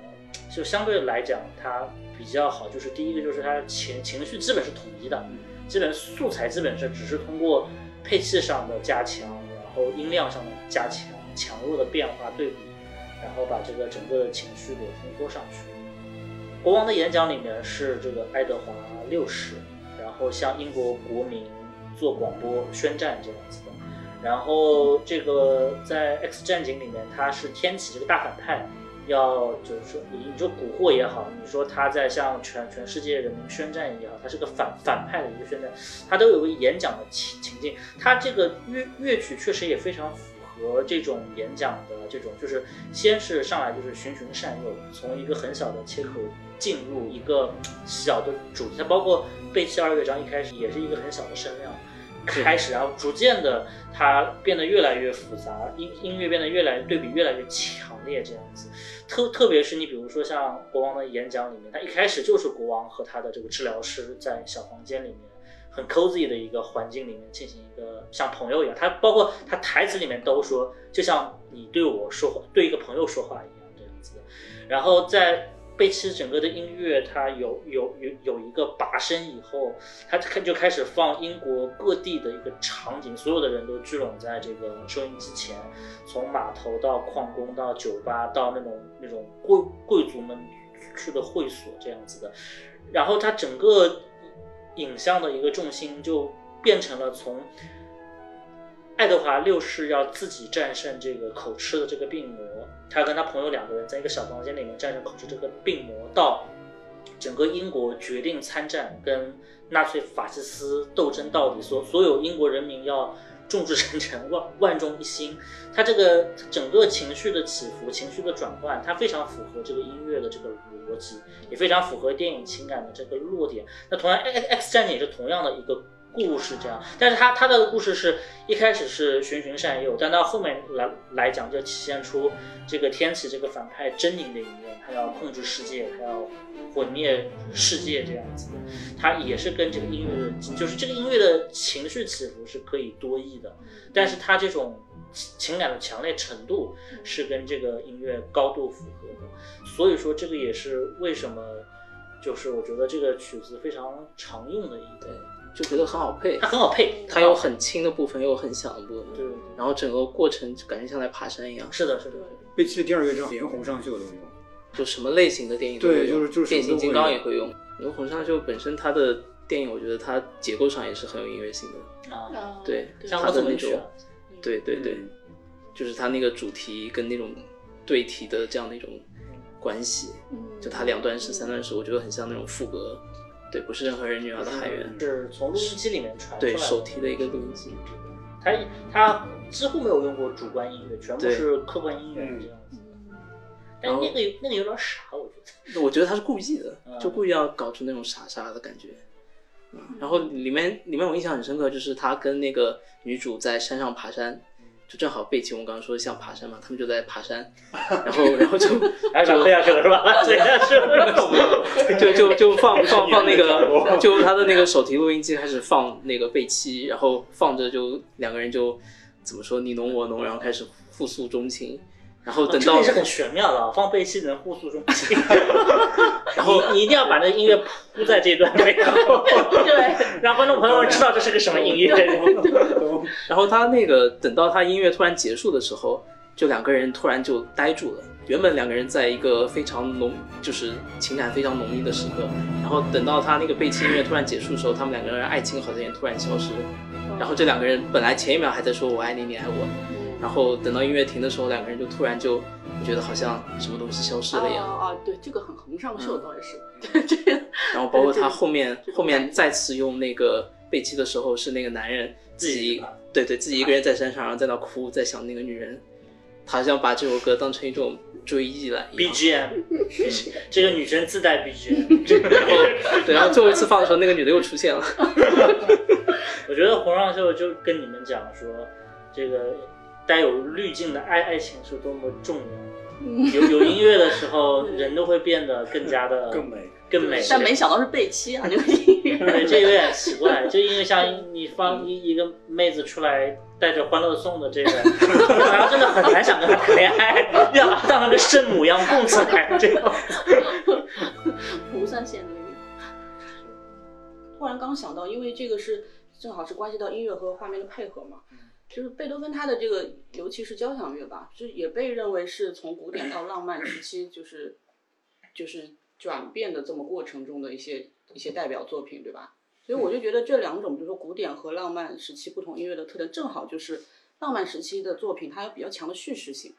Speaker 3: 就相对来讲它比较好，就是第一个就是它情情绪基本是统一的，基本素材基本是只是通过配器上的加强，然后音量上的加强，强弱的变化对比。然后把这个整个的情绪给烘托上去。国王的演讲里面是这个爱德华六世，然后向英国国民做广播宣战这样子的。然后这个在 X 战警里面，他是天启这个大反派，要就是说你你说蛊惑也好，你说他在向全全世界人民宣战也好，他是个反反派的一个宣战，他都有个演讲的情情境。他这个乐乐曲确实也非常。符合这种演讲的这种，就是先是上来就是循循善诱，从一个很小的切口进入一个小的主题，它包括贝七二乐章一开始也是一个很小的声量开始，然后逐渐的它变得越来越复杂，音音乐变得越来对比越来越强烈这样子。特特别是你比如说像国王的演讲里面，他一开始就是国王和他的这个治疗师在小房间里面。很 cozy 的一个环境里面进行一个像朋友一样，他包括他台词里面都说，就像你对我说话，对一个朋友说话一样这样子的。然后在贝奇整个的音乐，它有有有有一个拔升以后，他开就开始放英国各地的一个场景，所有的人都聚拢在这个收音机前，从码头到矿工到酒吧到那种那种贵贵族们去的会所这样子的，然后他整个。影像的一个重心就变成了从爱德华六世要自己战胜这个口吃的这个病魔，他跟他朋友两个人在一个小房间里面战胜口吃这个病魔，到整个英国决定参战，跟纳粹法西斯斗争到底，所所有英国人民要。众志成城，万万众一心。他这个整个情绪的起伏、情绪的转换，它非常符合这个音乐的这个逻辑，也非常符合电影情感的这个落点。那同样，《X X 战警》也是同样的一个故事，这样。但是他他的故事是一开始是循循善诱，但到后面来来讲，就体现出这个天启这个反派狰狞的一面，他要控制世界，他要。毁灭世界这样子的，他也是跟这个音乐的，就是这个音乐的情绪起伏是可以多义的，但是他这种情感的强烈程度是跟这个音乐高度符合的，所以说这个也是为什么，就是我觉得这个曲子非常常用的一
Speaker 2: 对，就觉得很好配，
Speaker 3: 它很好配，
Speaker 2: 它有很轻的部分，也有很响的部分，
Speaker 3: 对，
Speaker 2: 然后整个过程感觉像在爬山一样，
Speaker 3: 是的，是的，
Speaker 1: 贝奇的第二乐章连红上秀都用。
Speaker 2: 就什么类型的电影
Speaker 1: 都对，就是就是
Speaker 2: 变形金刚也会用。因为红上秀本身它的电影，我觉得它结构上也是很有音乐性
Speaker 3: 的啊。
Speaker 2: 对，它的那种，对对对，就是它那个主题跟那种对题的这样的一种关系，就它两段式、三段式，我觉得很像那种副歌。对，不是任何人女儿的海员，
Speaker 3: 是从录音机里面传出来
Speaker 2: 对，手提的一个录音机。
Speaker 3: 他他几乎没有用过主观音乐，全部是客观音乐这样子。但那个那个有点傻，我觉得。
Speaker 2: 我觉得他是故意的，就故意要搞出那种傻傻的感觉。然后里面里面我印象很深刻，就是他跟那个女主在山上爬山，就正好背起我们刚刚说像爬山嘛，他们就在爬山，然后然后就
Speaker 3: 就飞下去了是吧？飞下去了，
Speaker 2: 就就就放放放那个，就他的那个手提录音机开始放那个背七，然后放着就两个人就怎么说你侬我侬，然后开始互诉衷情。然后等到
Speaker 3: 这是很玄妙的，放背七能互诉衷情。然后你一定要把那个音乐铺在这段里面，
Speaker 4: 对，
Speaker 3: 让观众朋友们知道这是个什么音乐。
Speaker 2: 然后他那个等到他音乐突然结束的时候，就两个人突然就呆住了。原本两个人在一个非常浓，就是情感非常浓密的时刻，然后等到他那个背景音乐突然结束的时候，他们两个人爱情好像也突然消失。然后这两个人本来前一秒还在说我爱你，你爱我。然后等到音乐停的时候，两个人就突然就觉得好像什么东西消失了一样。
Speaker 4: 啊啊，对，这个很横上秀，
Speaker 2: 嗯
Speaker 4: 倒也是，对这个，
Speaker 2: 然后包括他后面后面再次用那个背弃的时候，是那个男人自己对对自己一个人在山上，然后在那哭，在想那个女人，他好像把这首歌当成一种追忆来。
Speaker 3: BGM，这个女生自带 BGM。
Speaker 2: 然后对，然后最后一次放的时候，那个女的又出现了。
Speaker 3: 我觉得洪尚秀就跟你们讲说，这个带有滤镜的爱爱情是多么重要。有有音乐的时候，人都会变得更加的
Speaker 1: 更美。
Speaker 4: 但没想到是背妻啊，这个 音乐。
Speaker 3: 对，这有点奇怪，就因为像你放一一个妹子出来带着《欢乐颂》的这个，然后真的很难想跟她谈恋爱，要把她当成个圣母一样供起来，这样。
Speaker 4: 不算仙女。突然刚想到，因为这个是正好是关系到音乐和画面的配合嘛，就是贝多芬他的这个，尤其是交响乐吧，是也被认为是从古典到浪漫时期，就是就是转变的这么过程中的一些一些代表作品，对吧？所以我就觉得这两种，比如说古典和浪漫时期不同音乐的特点，正好就是浪漫时期的作品，它有比较强的叙事性。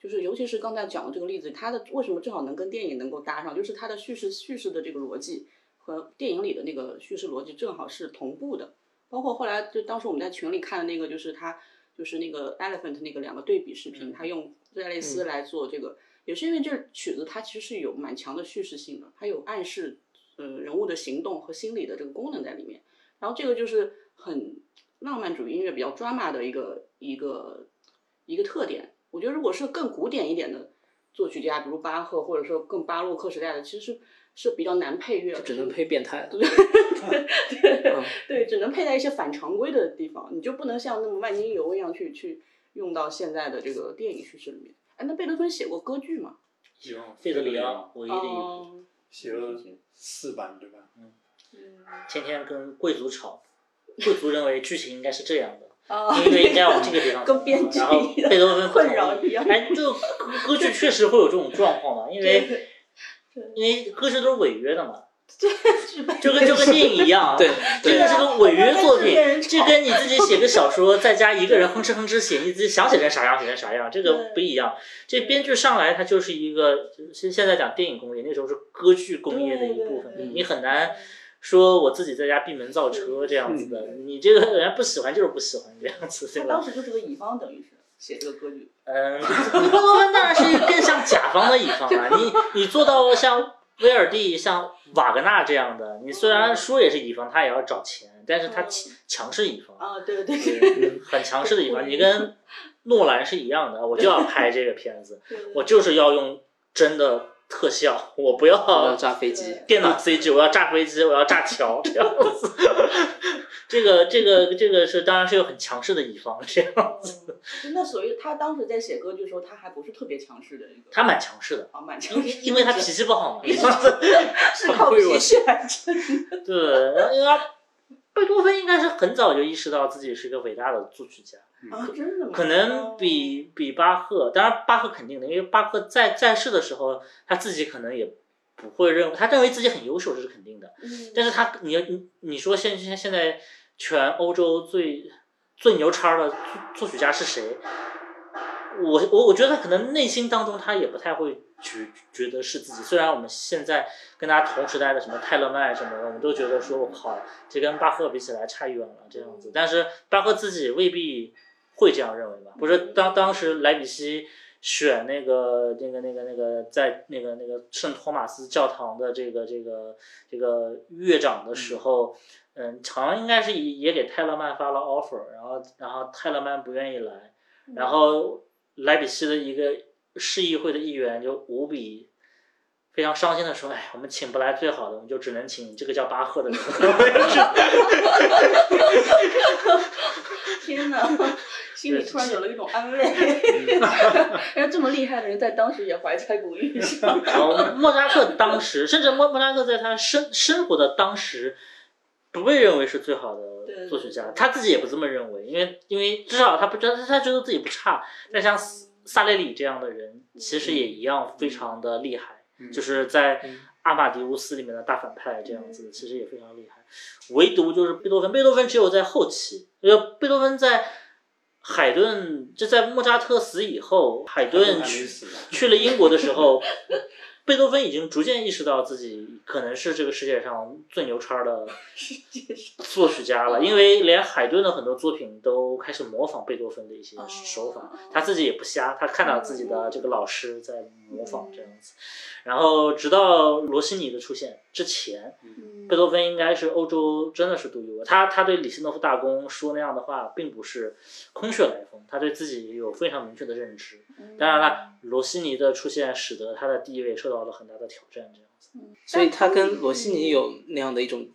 Speaker 4: 就是尤其是刚才讲的这个例子，它的为什么正好能跟电影能够搭上，就是它的叙事叙事的这个逻辑和电影里的那个叙事逻辑正好是同步的。包括后来就当时我们在群里看的那个，就是他就是那个 Elephant 那个两个对比视频，他用热类斯来做这个，也是因为这曲子它其实是有蛮强的叙事性的，它有暗示呃人物的行动和心理的这个功能在里面。然后这个就是很浪漫主义音乐比较 drama 的一个一个一个特点。我觉得如果是更古典一点的作曲家，比如巴赫，或者说更巴洛克时代的，其实是是比较难配乐，
Speaker 2: 只能配变态 对。
Speaker 4: 对对，只能配在一些反常规的地方，你就不能像那么万金油一样去去用到现在的这个电影叙事里面。哎，那贝多芬写过歌剧吗？
Speaker 3: 有费德里奥我一的一部，
Speaker 4: 哦，
Speaker 1: 写了四版对吧？
Speaker 4: 嗯
Speaker 3: 天天跟贵族吵，贵族认为剧情应该是这样的。
Speaker 4: 啊，
Speaker 3: 音乐应该往这个地方 走，
Speaker 4: 跟编剧
Speaker 3: 然后贝多芬不
Speaker 4: 困扰一样
Speaker 3: 哎，这个歌歌剧确实会有这种状况嘛，因为因为歌剧都是违约的嘛，就跟就跟电影一样，
Speaker 2: 对
Speaker 3: 这个是个违约作品这跟你自己写个小说，在家一个人哼哧哼哧写，你自己想写成啥样写成啥样，这个不一样。这编剧上来，它就是一个，就是现在讲电影工业，那时候是歌剧工业的一部分你很难。说我自己在家闭门造车这样子的，你这个人家不喜欢就是不喜欢这样子，对吧
Speaker 4: 他当？时就是个乙方，等于是写这个歌剧。
Speaker 3: 嗯，贝多芬当然是更像甲方的乙方了。你你做到像威尔第、像瓦格纳这样的，你虽然说也是乙方，他也要找钱，但是他强强势乙方，
Speaker 4: 啊，对对对。
Speaker 3: 很强势的乙方。你跟诺兰是一样的，我就要拍这个片子，我就是要用真的特效，我不
Speaker 2: 要
Speaker 3: 要
Speaker 2: 炸飞机，
Speaker 3: 电脑 CG，我要炸飞机，我要炸桥这样子。这个这个这个是当然是有很强势的乙方这样，
Speaker 4: 嗯那所以他当时在写歌剧的时候，他还不是特别强势的一个，
Speaker 3: 他蛮强势的，
Speaker 4: 啊，蛮强势，
Speaker 3: 因因为他脾气不好嘛。
Speaker 4: 是靠脾气来撑的。
Speaker 3: 对，然后因为他贝多芬应该是很早就意识到自己是一个伟大的作曲家，
Speaker 4: 啊，真的吗？
Speaker 3: 可能比比巴赫，当然巴赫肯定的，因为巴赫在在世的时候，他自己可能也不会认为，他认为自己很优秀，这是肯定的。
Speaker 4: 嗯，
Speaker 3: 但是他，你你你说现现现在全欧洲最最牛叉的作作曲家是谁？我我我觉得他可能内心当中他也不太会觉觉得是自己。虽然我们现在跟他同时代的什么泰勒曼什么的，我们都觉得说我靠，这跟巴赫比起来差远了这样子。但是巴赫自己未必会这样认为吧？不是当当时莱比锡。选那个、那个、那个、那个，在那个、那个圣托马斯教堂的这个、这个、这个乐长的时候，嗯，好像应该是也也给泰勒曼发了 offer，然后然后泰勒曼不愿意来，然后莱比锡的一个市议会的议员就无比非常伤心的说：“哎，我们请不来最好的，我们就只能请这个叫巴赫的人。
Speaker 4: 天哪，心里突然有了一种安慰。然 后 这么厉害的人，在当时也怀才不遇上。
Speaker 3: 然后莫扎特当时，甚至莫莫扎特在他生生活的当时，不被认为是最好的作曲家，他自己也不这么认为，因为因为至少他不知道他觉得自己不差。但像萨雷里这样的人，其实也一样非常的厉害，就是在阿玛迪乌斯里面的大反派这样子，其实也非常厉害。唯独就是贝多芬，贝多芬只有在后期，呃，贝多芬在海顿就在莫扎特死以后，海顿去去了英国的时候，贝多芬已经逐渐意识到自己可能是这个世界上最牛叉的 作曲家了，因为连海顿的很多作品都开始模仿贝多芬的一些手法
Speaker 4: 哦，
Speaker 3: 他自己也不瞎，他看到自己的这个老师在模仿这样子，然后直到罗西尼的出现之前，
Speaker 4: 嗯
Speaker 3: 贝多芬应该是欧洲真的是独一无二。他他对李希诺夫大公说那样的话，并不是空穴来风，他对自己有非常明确的认知。当然了，罗西尼的出现使得他的地位受到了很大的挑战，这样子。
Speaker 2: 所以他跟罗西尼有那样的一种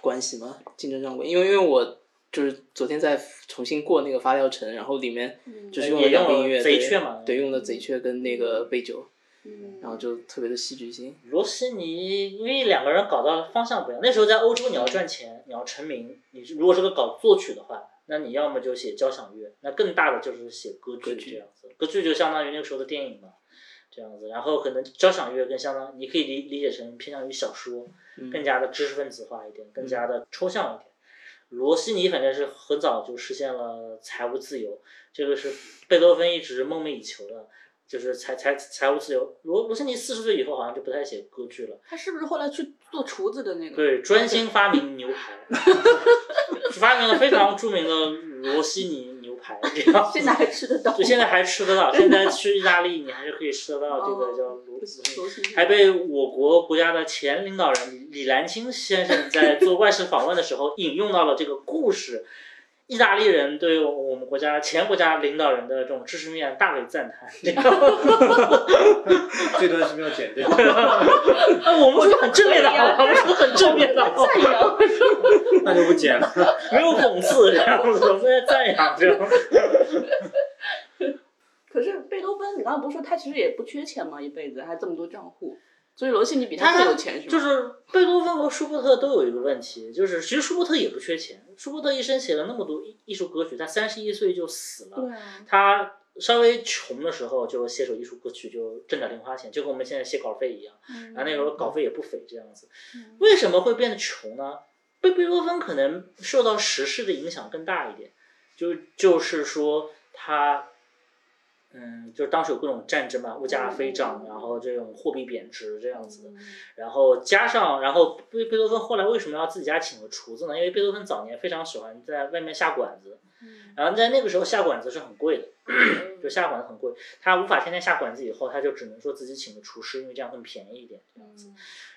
Speaker 2: 关系吗？竞争上过？因为因为我就是昨天在重新过那个发条城，然后里面就是用了两个音乐，对
Speaker 3: 贼雀嘛
Speaker 2: 对，用的贼雀跟那个贝九，
Speaker 4: 嗯
Speaker 2: 然后就特别的戏剧性。
Speaker 3: 罗西尼因为两个人搞到方向不一样，那时候在欧洲你要赚钱，你要成名，你如果是个搞作曲的话，那你要么就写交响乐，那更大的就是写歌剧
Speaker 2: 歌剧
Speaker 3: 这样子。歌剧就相当于那个时候的电影嘛，这样子。然后可能交响乐更相当，你可以理理解成偏向于小说，更加的知识分子化一点，更加的抽象一点。罗西尼反正是很早就实现了财务自由，这个是贝多芬一直梦寐以求的，就是财财财务自由。罗罗西尼四十岁以后好像就不太写歌剧了，
Speaker 4: 他是不是后来去做厨子的那个？
Speaker 3: 对，专心发明牛排，发明了非常著名的罗西尼牛排，这样
Speaker 4: 现在还吃得到吗。
Speaker 3: 就现在还吃得到，现在去意大利你还是可以吃得到这个叫罗
Speaker 4: 罗西尼
Speaker 3: 还被我国国家的前领导人李兰清先生在做外事访问的时候引用到了这个故事。意大利人对我们国家前国家领导人的这种知识面大为赞叹。这
Speaker 1: 段是不是要剪掉？
Speaker 3: 啊，我们说很正面的好，我们说很正面的好，
Speaker 4: 赞扬。
Speaker 1: 那就不剪了。
Speaker 3: 没有讽刺这样子，我们在赞扬这样。
Speaker 4: 可是贝多芬，你刚刚不是说他其实也不缺钱吗？一辈子还这么多账户，所以罗西尼比
Speaker 3: 他
Speaker 4: 更有钱是吗？
Speaker 3: 就是贝多芬和舒伯特都有一个问题，就是其实舒伯特也不缺钱，舒伯特一生写了那么多艺艺术歌曲，他三十一岁就死了。
Speaker 4: 对啊，
Speaker 3: 他稍微穷的时候就写首艺术歌曲就挣点零花钱，就跟我们现在写稿费一样。
Speaker 4: 嗯
Speaker 3: 然后那时候稿费也不菲，这样子。为什么会变得穷呢？贝贝多芬可能受到时事的影响更大一点，就就是说他，嗯，就是当时有各种战争嘛，物价飞涨，然后这种货币贬值这样子的。然后加上，然后贝贝多芬后来为什么要自己家请个厨子呢？因为贝多芬早年非常喜欢在外面下馆子，然后在那个时候下馆子是很贵的，就下馆子很贵，他无法天天下馆子，以后他就只能说自己请个厨师，因为这样更便宜一点这样子。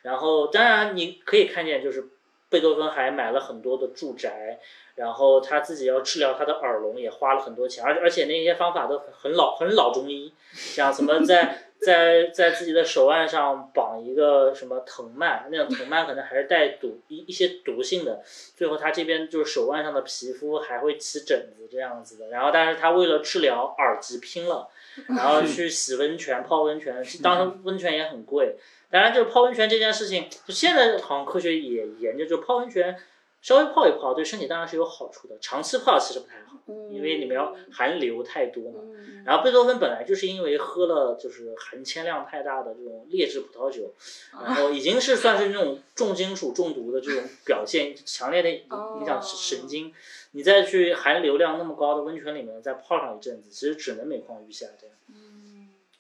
Speaker 3: 然后当然你可以看见，就是贝多芬还买了很多的住宅，然后他自己要治疗他的耳聋，也花了很多钱，而而且那些方法都很老很老中医，像什么在在在自己的手腕上绑一个什么藤蔓，那种藤蔓可能还是带毒一一些毒性的，最后他这边就是手腕上的皮肤还会起疹子这样子的，然后但是他为了治疗耳疾拼了，然后去洗温泉泡温泉，当时温泉也很贵，当然就是泡温泉这件事情，就现在好像科学也研究，就泡温泉稍微泡一泡对身体当然是有好处的，长期泡其实不太好，因为里面要含硫太多嘛。
Speaker 4: 嗯
Speaker 3: 然后贝多芬本来就是因为喝了就是含铅量太大的这种劣质葡萄酒，然后已经是算是那种重金属中毒的这种表现，强烈的影影响神经。你再去含硫量那么高的温泉里面再泡上一阵子，其实只能每况愈下这样。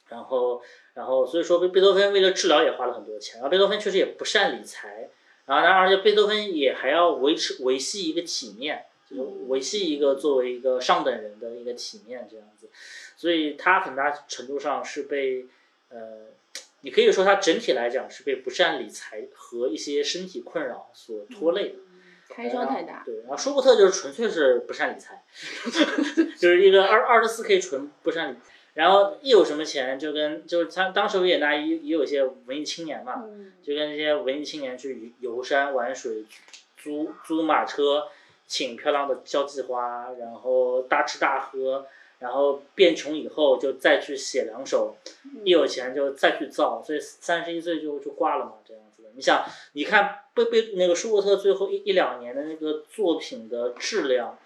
Speaker 3: 然后，然后所以说贝贝多芬为了治疗也花了很多钱，然后贝多芬确实也不善理财，然后而且贝多芬也还要维持维系一个体面，就是维系一个作为一个上等人的一个体面这样子，所以他很大程度上是被呃，你可以说他整体来讲是被不善理财和一些身体困扰所拖累的。
Speaker 4: 开销太大。
Speaker 3: 对，然后舒伯特就是纯粹是不善理财，就是一个二二十四 K 纯不善理，然后一有什么钱就跟就是他当时维也纳也也有一些文艺青年嘛，
Speaker 4: 嗯
Speaker 3: 就跟这些文艺青年去游山玩水，租租马车，请漂亮的交际花，然后大吃大喝，然后变穷以后就再去写两首，一有钱就再去造，所以三十一岁就就挂了嘛，这样子的。你想，你看贝贝那个舒伯特最后一一两年的那个作品的质量，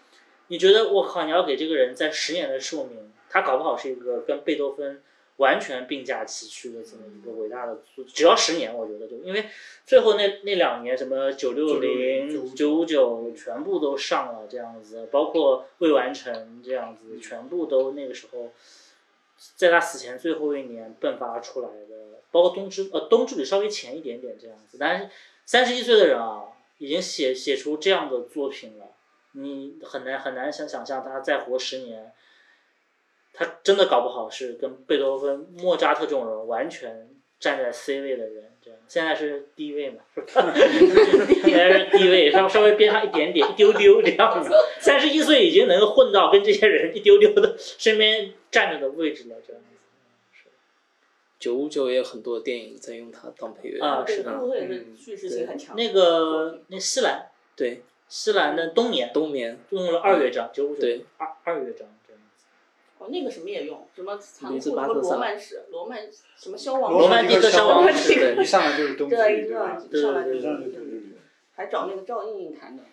Speaker 3: 你觉得我靠，你要给这个人在十年的寿命，他搞不好是一个跟贝多芬完全并驾齐驱的这么一个伟大的作，只要十年，我觉得就因为最后那那两年什么九六零、九五九全部都上了这样子，包括未完成这样子，全部都那个时候，在他死前最后一年迸发出来的，包括冬之呃冬之旅稍微前一点点这样子，但是三十一岁的人啊，已经写写出这样的作品了，你很难很难想想象他再活十年。他真的搞不好是跟贝多芬、莫扎特这种人完全站在 C 位的人，这样现在是 D 位嘛，是吧？现在是 D 位，稍稍微边上一点点，一丢丢这样子。三十一岁已经能混到跟这些人一丢丢的身边站着的位置了，这样子。
Speaker 2: 九五九也有很多电影在用它当配乐
Speaker 3: 啊，是的
Speaker 4: 这部也是叙事性很强。
Speaker 3: 那个那西兰，
Speaker 2: 对，
Speaker 3: 西兰的冬眠
Speaker 2: 冬眠
Speaker 3: 用了二乐章，九五九
Speaker 2: 对
Speaker 3: 二二乐章。
Speaker 4: 哦，那个什么也用，什么残酷
Speaker 2: 驴子
Speaker 4: 什么
Speaker 2: 巴特萨
Speaker 4: 罗曼史、罗曼什么消亡
Speaker 3: 罗曼蒂克消亡史
Speaker 2: 对
Speaker 1: 一上来就是冬之
Speaker 4: 对，
Speaker 1: 对一上来就。
Speaker 4: 还找那个赵胤胤弹的，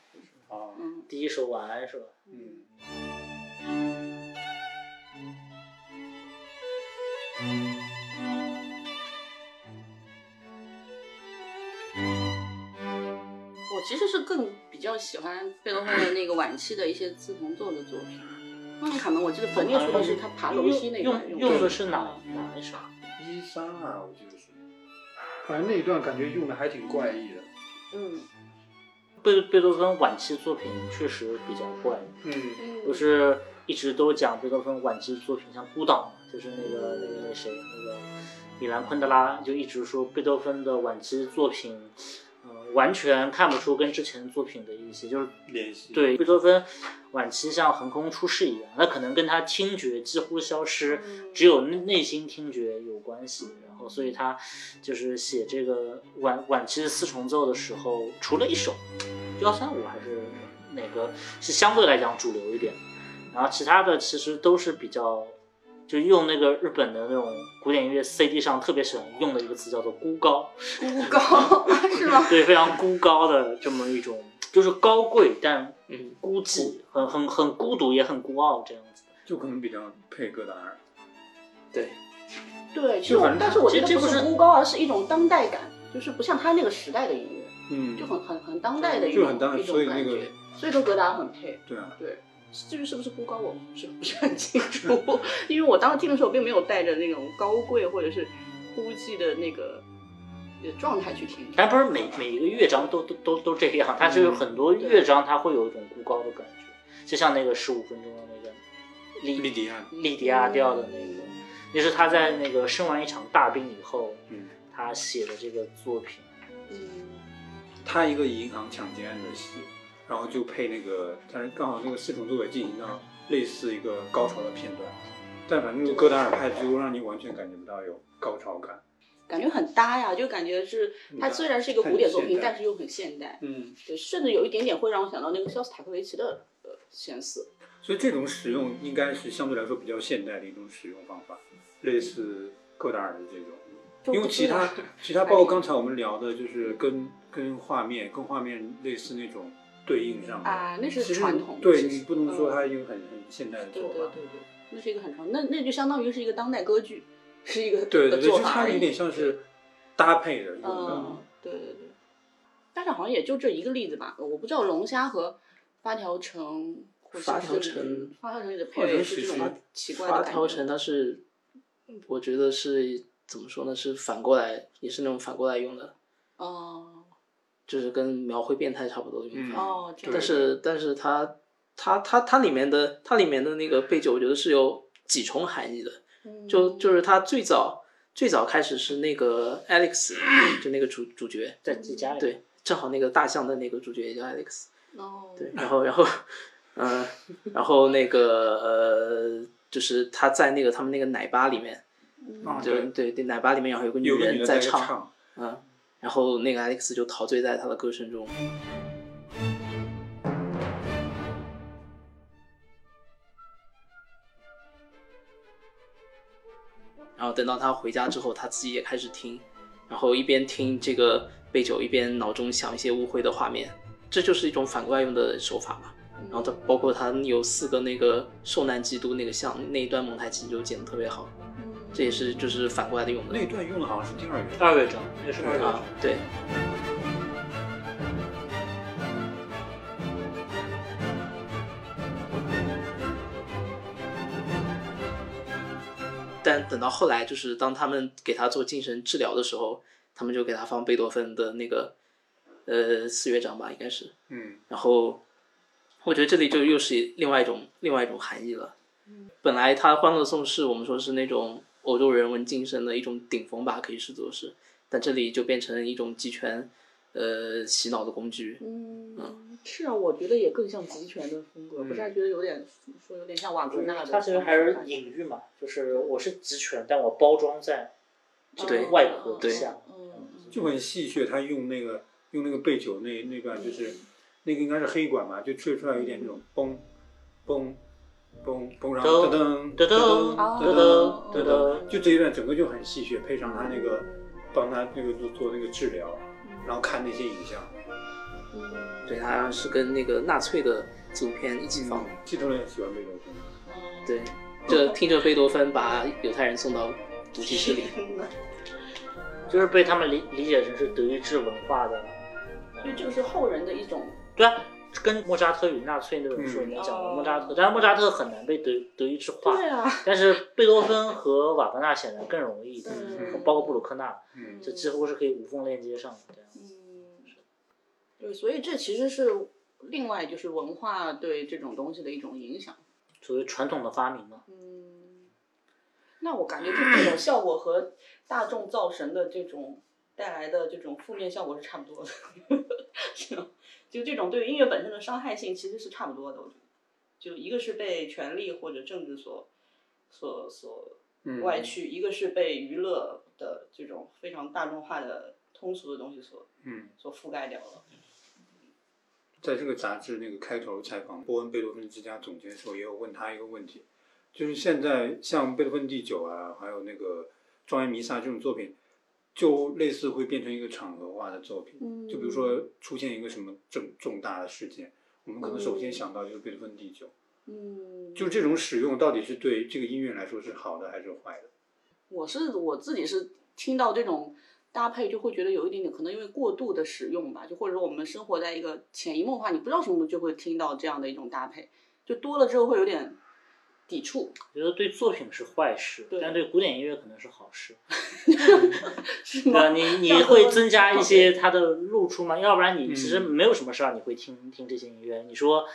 Speaker 3: 第一首晚安是吧？
Speaker 1: 嗯。
Speaker 4: 我其实是更比较喜欢贝多芬的那个晚期的一些自重奏的作品。梦卡门，我记得坟列说的是他爬楼梯那
Speaker 3: 用
Speaker 4: 段
Speaker 3: 用用的是哪哪一首？
Speaker 1: 一三二，我记得是，反正那一段感觉用的还挺怪异的。
Speaker 4: 嗯。
Speaker 3: 贝贝多芬晚期作品确实比较怪，
Speaker 1: 嗯，
Speaker 4: 嗯，
Speaker 3: 就是一直都讲贝多芬晚期作品，像《孤岛》嘛，就是那个那个那谁那个米兰昆德拉就一直说贝多芬的晚期作品，嗯、完全看不出跟之前作品的一些就是
Speaker 1: 联系。
Speaker 3: 对贝多芬晚期像横空出世一样，那可能跟他听觉几乎消失，只有内内心听觉有关系。然后，所以他就是写这个晚晚期的四重奏的时候，除了一首幺三五还是哪个是相对来讲主流一点，然后其他的其实都是比较。就用那个日本的那种古典音乐 CD 上特别喜欢用的一个词叫做“孤高”，
Speaker 4: 孤高是吗？
Speaker 3: 对，非常孤高的这么一种，就是高贵但
Speaker 2: 嗯
Speaker 3: 孤寂，很很很孤独，也很孤傲这样子。
Speaker 1: 就可能比较配戈达尔。
Speaker 2: 对，
Speaker 4: 对，其实我但是我觉得
Speaker 3: 这这不是
Speaker 4: 孤高，而是一种当代感，就是不像他那个时代的音乐，
Speaker 1: 嗯
Speaker 4: 就很很很当代的一种
Speaker 1: 就很当所以那个
Speaker 4: 种感觉，所以跟格达尔很配。
Speaker 1: 对啊，
Speaker 4: 对，至于是不是孤高，我不是 不是很清楚，因为我当时听的时候并没有带着那种高贵或者是孤寂的那个呃状态去听。
Speaker 3: 但不是每每一个乐章都都都都这样，它是有很多乐章它会有一种孤高的感觉，就像那个十五分钟的那个利
Speaker 1: 利迪亚，
Speaker 3: 利迪亚调的那个，那是他在那个生完一场大病以后，
Speaker 1: 嗯，
Speaker 3: 他写的这个作品。
Speaker 4: 嗯，
Speaker 1: 他一个银行抢劫案的戏，然后就配那个，但是刚好那个四重奏也进行到类似一个高潮的片段，但反正戈达尔拍之后，让你完全感觉不到有高潮感。
Speaker 4: 感觉很搭呀，就感觉是它虽然是一个古典作品，但是又很现代。
Speaker 1: 嗯，
Speaker 4: 对，甚至有一点点会让我想到那个肖斯塔科维奇的呃相似。
Speaker 1: 所以这种使用应该是相对来说比较现代的一种使用方法，类似戈达尔的这种。因为其他 其他包括刚才我们聊的，就是跟跟画面跟画面类似那种对应上
Speaker 4: 啊那是传统
Speaker 1: 对你不能说
Speaker 4: 嗯
Speaker 1: 它一个很很现代的
Speaker 4: 对
Speaker 1: 做法。
Speaker 4: 对对对，那是一个很长，那那就相当于是一个当代歌剧，是一个
Speaker 1: 对对对，
Speaker 4: 做
Speaker 1: 就它有点像是搭配的用的。
Speaker 4: 嗯，对对对，但是好像也就这一个例子吧，我不知道龙虾和发条城，或者
Speaker 2: 发条
Speaker 4: 是
Speaker 2: 城
Speaker 4: 发条城里的配乐是这种奇怪的。
Speaker 2: 发条城它是，我觉得是怎么说呢？是反过来，也是那种反过来用的，
Speaker 4: 哦
Speaker 2: 就是跟描绘变态差不多的用法。
Speaker 4: 哦，这样。
Speaker 2: 但是但是它它它它里面的它里面的那个背景，我觉得是有几重含义的。
Speaker 4: 嗯。
Speaker 2: 就就是它最早最早开始是那个 Alex，就那个主主角，
Speaker 3: 在自己家里，
Speaker 2: 对，正好那个大象的那个主角也叫 Alex，
Speaker 4: 哦
Speaker 2: 对，然后然后嗯、然后那个呃，就是他在那个他们那个奶吧里面，
Speaker 1: 对，
Speaker 2: 对对奶吧里面然后有个女人在唱，
Speaker 1: 唱，
Speaker 2: 嗯，然后那个 Alex 就陶醉在他的歌声中。然后等到他回家之后，他自己也开始听，然后一边听这个背酒，一边脑中想一些污秽的画面，这就是一种反过来用的手法嘛。然后他包括他有四个那个受难基督那个像那一段蒙太奇就剪得特别好。
Speaker 4: 嗯
Speaker 2: 这也是就是反过来的用的。
Speaker 1: 那一段用的好像是第二乐章。
Speaker 3: 二乐章，那是二乐章
Speaker 2: 啊。，对。但等到后来，就是当他们给他做精神治疗的时候，他们就给他放贝多芬的那个呃四乐章吧，应该是。
Speaker 1: 嗯
Speaker 2: 然后我觉得这里就又是另外一种另外一种含义了。本来他《欢乐颂》是我们说是那种欧洲人文精神的一种顶峰吧，可以视作是，但这里就变成一种集权呃洗脑的工具。
Speaker 4: 嗯，是啊，我觉得也更像集权的风格，不是还觉得有点说有点像瓦格纳的。
Speaker 3: 它其实还是隐喻嘛，就是我是集权，但我包装在这个外壳
Speaker 2: 之
Speaker 3: 下。
Speaker 4: 嗯，
Speaker 1: 就很戏谑，他用那个用那个背酒那那段就是那个应该是黑管吧，就吹出来有点那种嘣嘣嘣嘣，然后噔噔噔噔噔噔噔，就这一段整个就很戏谑，配上他那个帮他那个做做那个治疗，然后看那些影像。
Speaker 2: 对，他是跟那个纳粹的纪录片一起放的。
Speaker 1: 希特勒喜欢贝多芬。
Speaker 2: 对，就听着贝多芬把犹太人送到毒气室里，
Speaker 3: 就是被他们理理解成是德意志文化的，
Speaker 4: 所以就是后人的一种。
Speaker 3: 对啊，跟莫扎特与纳粹那本书里面讲的
Speaker 4: 嗯
Speaker 3: 莫扎特，但是莫扎特很难被德德意志化，
Speaker 4: 对啊，
Speaker 3: 但是贝多芬和瓦格纳显然更容易一点，
Speaker 4: 嗯
Speaker 3: 包括布鲁克纳，
Speaker 1: 嗯
Speaker 3: 这几乎是可以无缝链接上的。这样
Speaker 4: 嗯，对，所以这其实是另外就是文化对这种东西的一种影响。
Speaker 3: 作为传统的发明嘛，
Speaker 4: 嗯，那我感觉就这种 效果和大众造神的这种带来的这种负面效果是差不多的，是吗？就这种对于音乐本身的伤害性其实是差不多的，我觉得。就一个是被权力或者政治所所所
Speaker 1: 嗯
Speaker 4: 外驱，一个是被娱乐的这种非常大众化的通俗的东西所
Speaker 1: 嗯，
Speaker 4: 所覆盖掉了。
Speaker 1: 在这个杂志那个开头采访波恩贝多芬之家总监的时候，也有问他一个问题，就是现在像贝多芬第九啊，还有那个庄严弥撒这种作品，就类似会变成一个场合化的作品，
Speaker 4: 嗯。
Speaker 1: 就比如说出现一个什么重重大的事件，我们可能首先想到就是贝多芬第九，
Speaker 4: 嗯，
Speaker 1: 就这种使用到底是对这个音乐来说是好的还是坏的？
Speaker 4: 我是我自己是听到这种搭配，就会觉得有一点点可能因为过度的使用吧，就或者说我们生活在一个潜移默化，你不知道什么就会听到这样的一种搭配，就多了之后会有点抵触。
Speaker 3: 我觉得对作品是坏事，
Speaker 4: 对
Speaker 3: 但对古典音乐可能是好事。
Speaker 4: 是
Speaker 3: 对啊，
Speaker 4: 吗？
Speaker 3: 你你会增加一些它的露出吗？要不然你其实
Speaker 1: 嗯
Speaker 3: 没有什么事儿你会听听这些音乐。你说，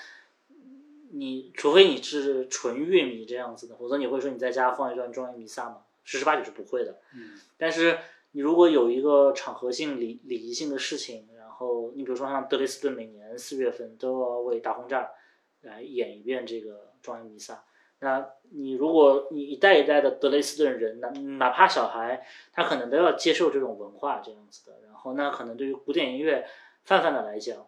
Speaker 3: 你除非你是纯乐迷这样子的，否则你会说你在家放一段庄严弥撒吗？十之八九是不会的。
Speaker 1: 嗯
Speaker 3: 但是你如果有一个场合性、礼礼仪性的事情，然后你比如说像德累斯顿每年四月份都要为大轰炸来演一遍这个庄严弥撒，那你如果你一代一代的德累斯顿人，哪哪怕小孩，他可能都要接受这种文化这样子的。然后那可能对于古典音乐泛泛的来讲，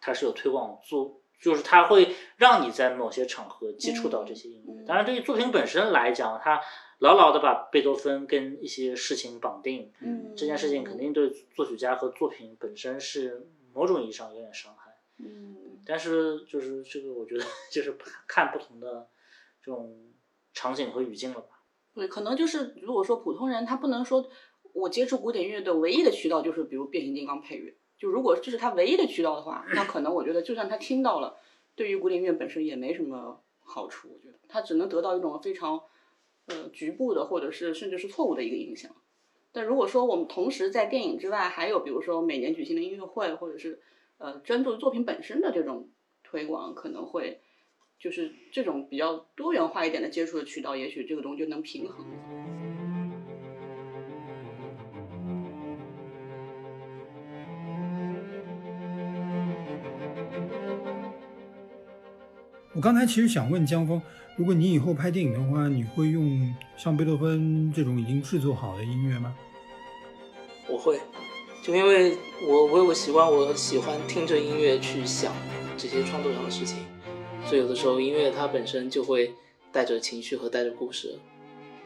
Speaker 3: 它是有推广作，就是它会让你在某些场合接触到这些音乐。
Speaker 4: 嗯
Speaker 3: 当然，对于作品本身来讲，它牢牢的把贝多芬跟一些事情绑定，
Speaker 4: 嗯
Speaker 3: 这件事情肯定对作曲家和作品本身是某种意义上有点伤害。
Speaker 4: 嗯
Speaker 3: 但是就是这个，我觉得就是看不同的这种场景和语境了吧。
Speaker 4: 对，可能就是如果说普通人他不能说我接触古典音乐的唯一的渠道就是比如变形金刚配乐，就如果这是他唯一的渠道的话，那可能我觉得就算他听到了，对于古典音乐本身也没什么好处，我觉得他只能得到一种非常呃局部的或者是甚至是错误的一个影响。但如果说我们同时在电影之外，还有比如说每年举行的音乐会，或者是呃专注作品本身的这种推广，可能会就是这种比较多元化一点的接触的渠道，也许这个东西就能平衡。
Speaker 5: 我刚才其实想问江峰，如果你以后拍电影的话，你会用像贝多芬这种已经制作好的音乐吗？
Speaker 2: 我会，就因为我我有个习惯，我喜欢听着音乐去想这些创作上的事情，所以有的时候音乐它本身就会带着情绪和带着故事。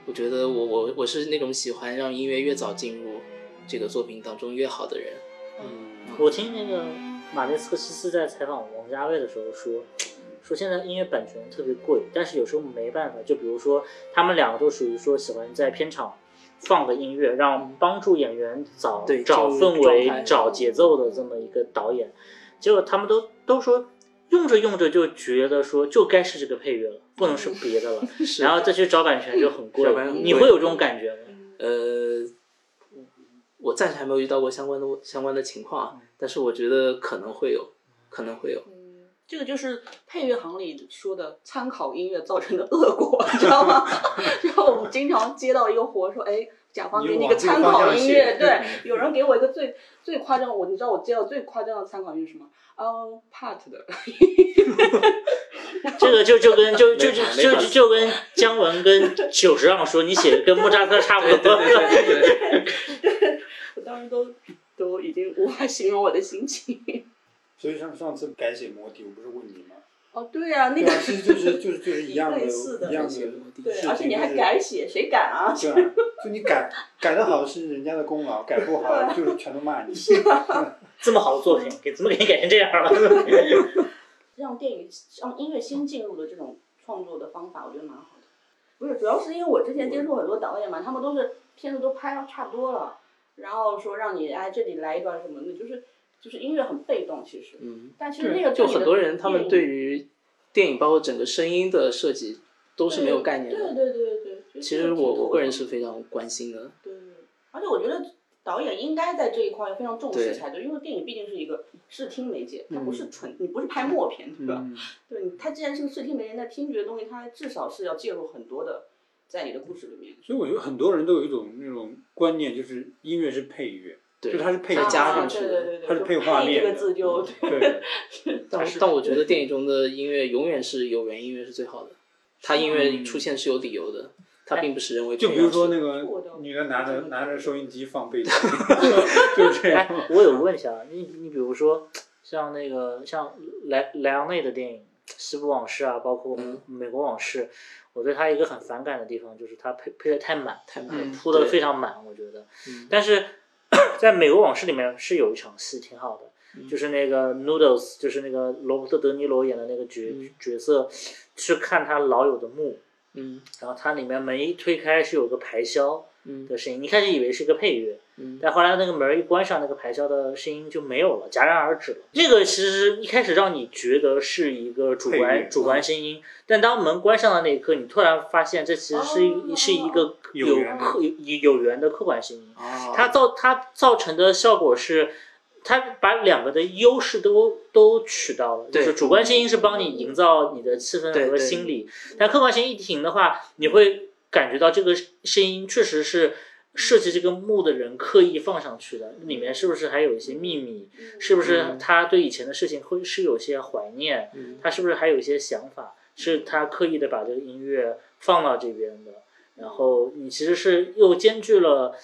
Speaker 2: 我觉得我我我是那种喜欢让音乐越早进入这个作品当中越好的人。
Speaker 3: 嗯，我听那个马列斯科西斯在采访王家卫的时候说，说现在音乐版权特别贵，但是有时候没办法，就比如说他们两个都属于说喜欢在片场放个音乐，让帮助演员找
Speaker 2: 对
Speaker 3: 找氛围、找节奏的这么一个导演，结果他们都都说用着用着就觉得说就该是这个配乐了，不能是别的了，然后再去找版权就很贵你会有这种感觉吗？
Speaker 2: 呃，我暂时还没有遇到过相关的相关的情况啊，但是我觉得可能会有，可能会有。
Speaker 4: 嗯，这个就是配乐行里说的参考音乐造成的恶果，你知道吗？然后我们经常接到一个活，说，哎，甲方给你一个参考音乐，对，有人给我一个最最夸张，我你知道我接到最夸张的参考音乐是什么？嗯，Part 的，
Speaker 3: 这个就就跟就就就就就就跟姜文跟久石让说你写的跟莫扎特差不多。
Speaker 4: 我当时都都已经无法形容我的心情。
Speaker 1: 所以上上次改写模体，我不是问你吗？
Speaker 4: 哦，对呀、那个
Speaker 1: 啊，其实 就是就是就是一样的，
Speaker 4: 类似的
Speaker 1: 一样的
Speaker 4: 对而且你还改写，谁敢啊？
Speaker 1: 对啊，就你改改的好是人家的功劳，改不好就是全都骂你。
Speaker 3: 这么好的作品，给怎么给你改成这样了？
Speaker 4: 让电影让音乐先进入的这种创作的方法，我觉得蛮好的。不是，主要是因为我之前接触很多导演嘛，他们都是片子都拍到差不多了，然后说让你哎这里来一段什么的，就是就是音乐很被动其实。
Speaker 2: 嗯，
Speaker 4: 但其实那个
Speaker 2: 就很多人他们对于电影包括整个声音的设计都是没有概念的。
Speaker 4: 对对对对对。
Speaker 2: 其实我我个人是非常关心的。
Speaker 4: 对，而且我觉得导演应该在这一块非常重视才对，因为电影毕竟是一个视听媒介，它
Speaker 2: 嗯
Speaker 4: 不是纯，你不是拍默片，对吧？
Speaker 1: 嗯，
Speaker 4: 对，你它既然是个视听媒介，那听觉的东西，它至少是要介入很多的，在你的故事里面。
Speaker 1: 所以我觉得很多人都有一种那种观念，就是音乐是配乐，
Speaker 2: 对
Speaker 1: 就它是配
Speaker 2: 再加上去
Speaker 4: 的对对对，
Speaker 1: 它是配画面的
Speaker 4: 这个字就
Speaker 1: 对，
Speaker 2: 但但我觉得电影中的音乐永远是有源音乐是最好的，它音乐出现是有理由的，它并不是人为
Speaker 1: 就比如说那
Speaker 2: 个
Speaker 1: 个女的拿着拿着收音机放背景 就是这样。
Speaker 3: 哎，我有个问题啊，你你比如说像那个像莱莱昂内的电影《西部往事》啊，包括
Speaker 2: 嗯《
Speaker 3: 美国往事》，我对他一个很反感的地方就是他配配的太满，
Speaker 2: 太满
Speaker 3: 嗯铺的非常满，我觉得。
Speaker 2: 嗯
Speaker 3: 但是在《美国往事》里面是有一场戏挺好的，
Speaker 2: 嗯。
Speaker 3: 就是那个 Noodles，就是那个罗伯特·德尼罗演的那个角、
Speaker 2: 嗯。
Speaker 3: 角色，去看他老友的墓，
Speaker 2: 嗯。
Speaker 3: 然后它里面门一推开是有个排箫
Speaker 2: 嗯
Speaker 3: 的声音，你一开始以为是一个配乐，
Speaker 2: 嗯
Speaker 3: 但后来那个门一关上，那个排箫的声音就没有了，戛然而止了。这个其实一开始让你觉得是一个主观主观声音，但当门关上的那一刻，你突然发现这其实是一、
Speaker 4: 哦
Speaker 3: 是一个有客有有缘的客观声音。
Speaker 2: 啊，
Speaker 3: 它造它造成的效果是，它把两个的优势都都取到了，就是主观声音是帮你营造你的气氛和心理，但客观声音一停的话，你会感觉到这个声音确实是设计这个墓的人刻意放上去的，里面是不是还有一些秘密？是不是
Speaker 2: 嗯
Speaker 3: 他对以前的事情会是有些怀念？
Speaker 2: 嗯
Speaker 3: 他是不是还有一些想法？是他刻意的把这个音乐放到这边的？然后你其实是又兼具了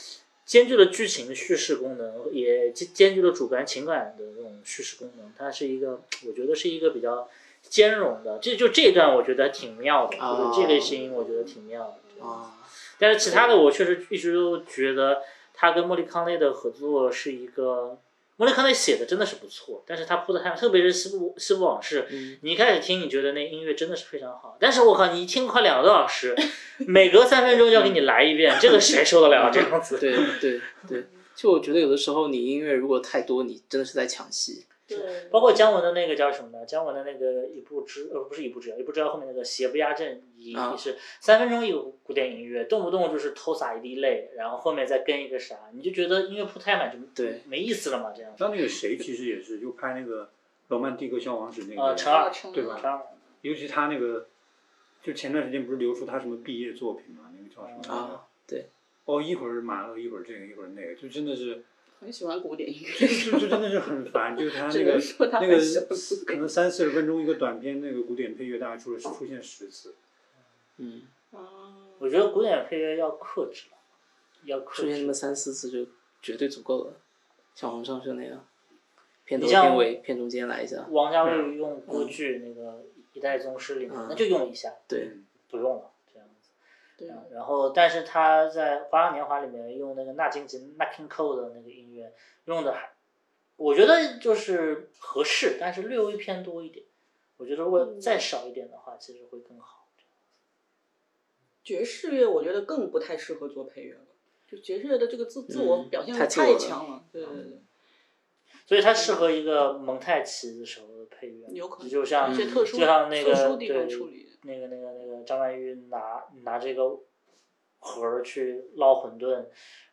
Speaker 3: 兼具了剧情叙事功能，也兼兼具了主观情感的这种叙事功能。它是一个，我觉得是一个比较兼容的。这就这一段我觉得挺妙的，
Speaker 2: 啊
Speaker 3: 就是这个声音我觉得挺妙的。
Speaker 2: 啊，
Speaker 3: 但是其他的我确实一直都觉得他跟莫里康内的合作是一个，莫里康内写的真的是不错，但是他铺的太，特别是西部西部往事，
Speaker 2: 嗯
Speaker 3: 你一开始听你觉得那音乐真的是非常好，但是我靠，你一听快两个多小时，每隔三分钟就要给你来一遍，这个谁受得了这样子？
Speaker 2: 对对对，就我觉得有的时候你音乐如果太多，你真的是在抢戏。
Speaker 4: 对，
Speaker 3: 包括姜文的那个叫什么呢？姜文的那个一步之呃不是一步之遥，一步之遥后面那个邪不压正也是三分钟一个古典音乐，动不动就是偷洒一滴泪，然后后面再跟一个啥，你就觉得音乐铺太满就
Speaker 2: 对
Speaker 3: 没意思了嘛，这样子。
Speaker 1: 像那个谁，其实也是就拍那个《罗曼蒂克消亡史》那个，
Speaker 3: 呃陈二
Speaker 1: 对吧
Speaker 3: 陈二
Speaker 1: 尤其他那个，就前段时间不是流出他什么毕业作品嘛，那个叫什么？
Speaker 2: 啊对
Speaker 1: 哦，一会儿马勒，一会儿这个，一会儿那个，就真的是，
Speaker 4: 很喜欢古典音乐，
Speaker 1: 就就真的是很烦，就是他 那个
Speaker 4: 说他
Speaker 1: 那个。可能三四十分钟一个短片，那个古典配乐大概出了出现十次。
Speaker 2: 嗯，
Speaker 4: 啊
Speaker 3: 我觉得古典配乐要克制了，要克制
Speaker 2: 出现那么。三四次就绝对足够了，像红上秀那样，片头片尾片中间来一下。
Speaker 3: 王家卫用歌剧那个《一代宗师》里面，
Speaker 2: 嗯
Speaker 3: 那就用一下，
Speaker 2: 对，
Speaker 3: 不用了。
Speaker 4: 对
Speaker 3: 然后，但是他在《花样年华》里面用那个纳金吉 （Nat King Cole） 的那个音乐，用的还，我觉得就是合适，但是略微偏多一点。我觉得如果再少一点的话，其实会更好。
Speaker 4: 爵士乐我觉得更不太适合做配乐了，就爵士乐的这个自自我表现力
Speaker 2: 太
Speaker 4: 强了，对对对，
Speaker 3: 所以它适合一个蒙太奇的时候的配乐，
Speaker 4: 有可能
Speaker 3: 就像
Speaker 4: 一些特殊
Speaker 3: 就像那个
Speaker 4: 特殊地方
Speaker 3: 对
Speaker 4: 处理
Speaker 3: 那个那个张曼玉拿拿这个盒儿去捞馄饨，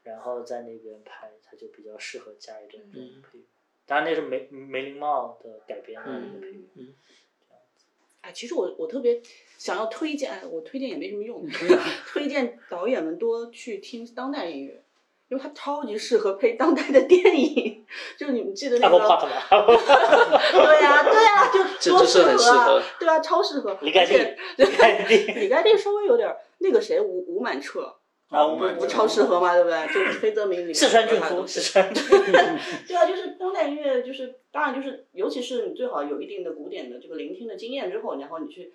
Speaker 3: 然后在那边拍，它就比较适合加一点这种配乐。当然那是梅梅林茂的改编的一个配乐。
Speaker 4: 哎，其实我我特别想要推荐，哎我推荐也没什么用，推荐导演们多去听当代音乐，因为它超级适合配当代的电影。就是你们记得那个对呀、对呀、就多
Speaker 2: 适
Speaker 4: 啊
Speaker 2: 合，
Speaker 4: 对啊，超适合。
Speaker 3: 李盖地
Speaker 4: 而且，
Speaker 3: 李盖地
Speaker 4: 李盖地稍微有点儿那个谁吴吴满彻，
Speaker 3: 啊，
Speaker 1: 我们
Speaker 4: 不超适合嘛？对不对？就是非泽明里面
Speaker 3: 四川俊夫，
Speaker 4: 他都是
Speaker 3: 四川
Speaker 4: 对啊，就是当代音乐，就是当然就是，尤其是你最好有一定的古典的这个聆听的经验之后，然后你去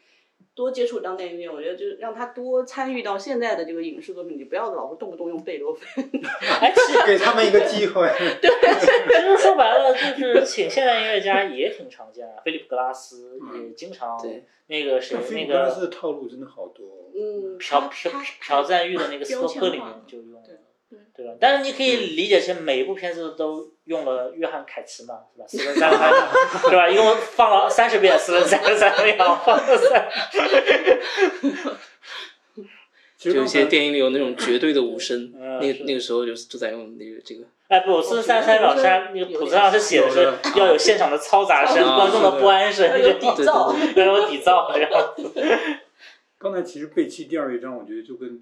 Speaker 4: 多接触当代音乐，我觉得就是让他多参与到现在的这个影视作品里，不要老是动不动用贝多芬。
Speaker 3: 哎，
Speaker 1: 给他们一个机会。
Speaker 3: 对其实说白了，就是请现代音乐家也挺常见啊，菲利普格拉斯也经常
Speaker 2: 对
Speaker 3: 那个谁那个
Speaker 1: 利普格拉斯的套路真的好多。
Speaker 4: 嗯，
Speaker 3: 朴朴朴赞玉的那个斯
Speaker 4: 标
Speaker 3: 托克里面就用
Speaker 4: 对对，
Speaker 3: 吧？但是你可以理解成每一部片子都用了约翰凯奇嘛，是吧？四分 三十三秒，对吧？一共放了三十遍四分三十三秒，放了三。
Speaker 2: 就一些电影里有那种绝对的无声，
Speaker 3: 嗯
Speaker 2: 那个那个时候就就在用那个这个，
Speaker 3: 哎不，四分三十三秒，三那个谱子上是写的是要有现场的嘈杂声、
Speaker 2: 啊
Speaker 3: 观众的不安声，
Speaker 4: 那个底
Speaker 2: 对
Speaker 4: 噪。
Speaker 3: 要有底噪这样。
Speaker 1: 刚才其实贝奇第二乐章，我觉得就跟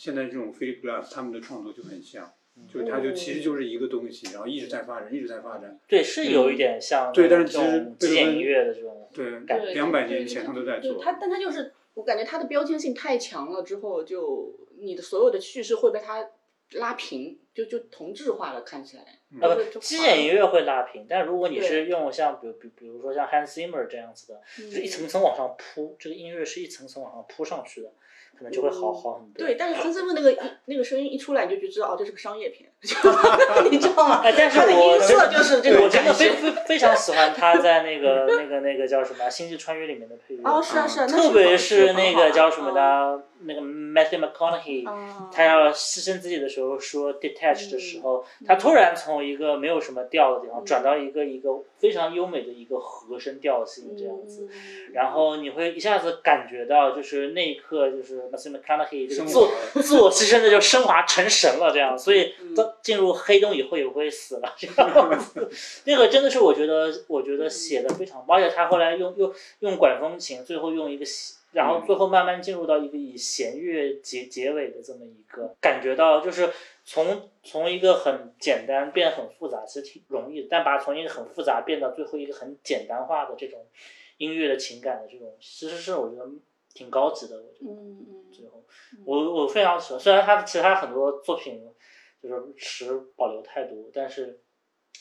Speaker 1: 现在这种 Philip Glass 他们的创作就很像，就是它就其实就是一个东西，然后一直在发展，一直在发展。
Speaker 3: 对，是有一点像
Speaker 1: 对但是其实
Speaker 3: 种极简音乐的这种
Speaker 1: 对，两百年前他都在做。
Speaker 4: 对他，但他就是我感觉他的标签性太强了，之后就你的所有的叙事会被他拉平，就就同质化了，看起来。
Speaker 3: 啊不，简音乐会拉平，但如果你是用像比如比比如说像 Hans Zimmer 这样子的，就是一层层往上铺，这个音乐是一层层往上铺上去的，可能就会好好很多。
Speaker 4: 对，但是陈思文那个一那个声音一出来，你就就知道哦，这是个商业片，你知道吗？
Speaker 3: 哎，但是
Speaker 4: 他的
Speaker 3: 我
Speaker 4: 音色就是这个
Speaker 3: 我真的非非非常喜欢他在那个那个那个叫什么《星际穿越》里面的配乐，
Speaker 4: 哦，是啊是啊，
Speaker 3: 特别
Speaker 4: 是
Speaker 3: 是那个叫什么
Speaker 4: 的，
Speaker 3: 的，那个 Matthew McConaughey，
Speaker 4: 啊
Speaker 3: 他要牺牲自己的时候说 detach 的
Speaker 4: 嗯
Speaker 3: 时候，他突然从一个没有什么调的地方转到一个一个非常优美的一个和声调性这样子，
Speaker 4: 嗯。
Speaker 3: 然后你会一下子感觉到，就是那一刻，就是 Matthew McConaughey 这个自我 自我牺牲的就升华成神了，这样，所以
Speaker 4: 嗯。
Speaker 3: 到进入黑洞以后也不会死了，这样子。那个真的是我觉得，我觉得写的非常棒，而且他后来用用用管风琴，最后用一个弦。然后最后慢慢进入到一个以弦乐结结尾的这么一个，感觉到就是从从一个很简单变很复杂，其实挺容易的，但把从一个很复杂变到最后一个很简单化的这种音乐的情感的这种，其实是我觉得挺高级的。我觉得
Speaker 4: 嗯嗯
Speaker 3: 最后，我我非常喜欢，虽然他其他很多作品就是持保留态度，但是《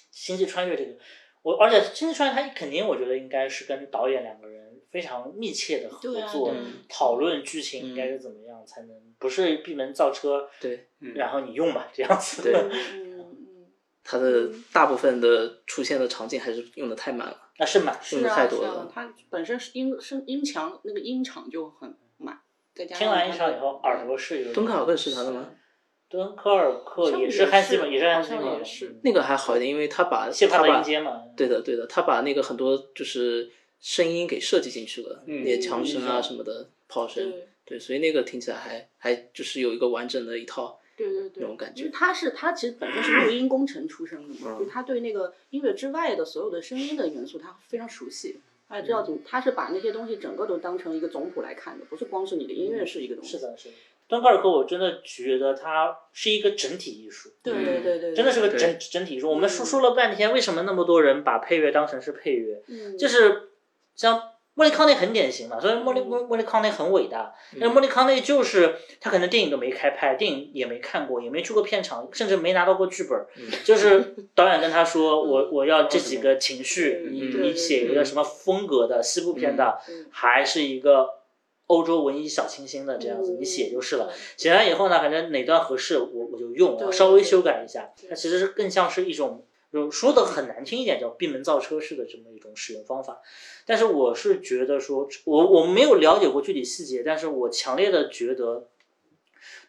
Speaker 3: 星际穿越》这个，我而且《星际穿越》它肯定我觉得应该是跟导演两个人非常密切的合作，讨论剧情应该是怎么样才能，不是闭门造车，
Speaker 2: 对，
Speaker 3: 然后你用吧这样子。
Speaker 2: 对。
Speaker 4: 嗯嗯嗯，
Speaker 2: 它的大部分的出现的场景还是用的太满了，
Speaker 3: 那是满
Speaker 2: 用的
Speaker 4: 是啊是
Speaker 2: 太多了，。
Speaker 4: 啊它本身是音声音强那个音场就很满，再加上
Speaker 3: 听完一场以后，耳朵是有点
Speaker 2: 敦刻尔克是他的吗？
Speaker 3: 敦刻尔克也是汉斯基本，也是汉
Speaker 4: 好
Speaker 3: 斯
Speaker 4: 是。
Speaker 3: 嗯
Speaker 2: 那个还好一点，因为他把
Speaker 3: 谢帕的
Speaker 2: 他把
Speaker 3: 音阶嘛，
Speaker 2: 对的对的，他把那个很多就是声音给设计进去了，
Speaker 1: 嗯
Speaker 2: 那些枪声啊
Speaker 1: 嗯
Speaker 2: 什么的，炮声，
Speaker 4: 对
Speaker 2: 对，所以那个听起来还还就是有一个完整的一套，
Speaker 4: 对对对，
Speaker 2: 那种感觉
Speaker 4: 因为他是他其实本身是录音工程出身的嘛，
Speaker 2: 嗯
Speaker 4: 就他对那个音乐之外的所有的声音的元素，他非常熟悉。他也知道怎
Speaker 2: 嗯
Speaker 4: 么，他是把那些东西整个都当成一个总谱来看的，不是光是你的音乐是一个东西。
Speaker 3: 是的，是的。敦刻尔克，我真的觉得它是一个整体艺术，
Speaker 4: 对对对对，
Speaker 3: 真的是个整整体艺术。我们说说了半天，为什么那么多人把配乐当成是配乐？
Speaker 4: 嗯，
Speaker 3: 就是像莫里康内很典型嘛，所以莫里莫莫里康内很伟大。但莫里康内就是他可能电影都没开拍，电影也没看过，也没去过片场，甚至没拿到过剧本。就是导演跟他说，我我要这几个情绪，你
Speaker 4: 嗯
Speaker 3: 你写一个什么风格的西部片的
Speaker 4: 嗯，
Speaker 3: 还是一个。欧洲文艺小清新的这样子，
Speaker 4: 嗯
Speaker 3: 你写就是了。写完以后呢，反正哪段合适我我就用，
Speaker 4: 我
Speaker 3: 稍微修改一下
Speaker 4: 对。
Speaker 3: 它其实是更像是一种就说的很难听一点，叫闭门造车式的这么一种使用方法。但是我是觉得说，我我没有了解过具体细节，但是我强烈的觉得，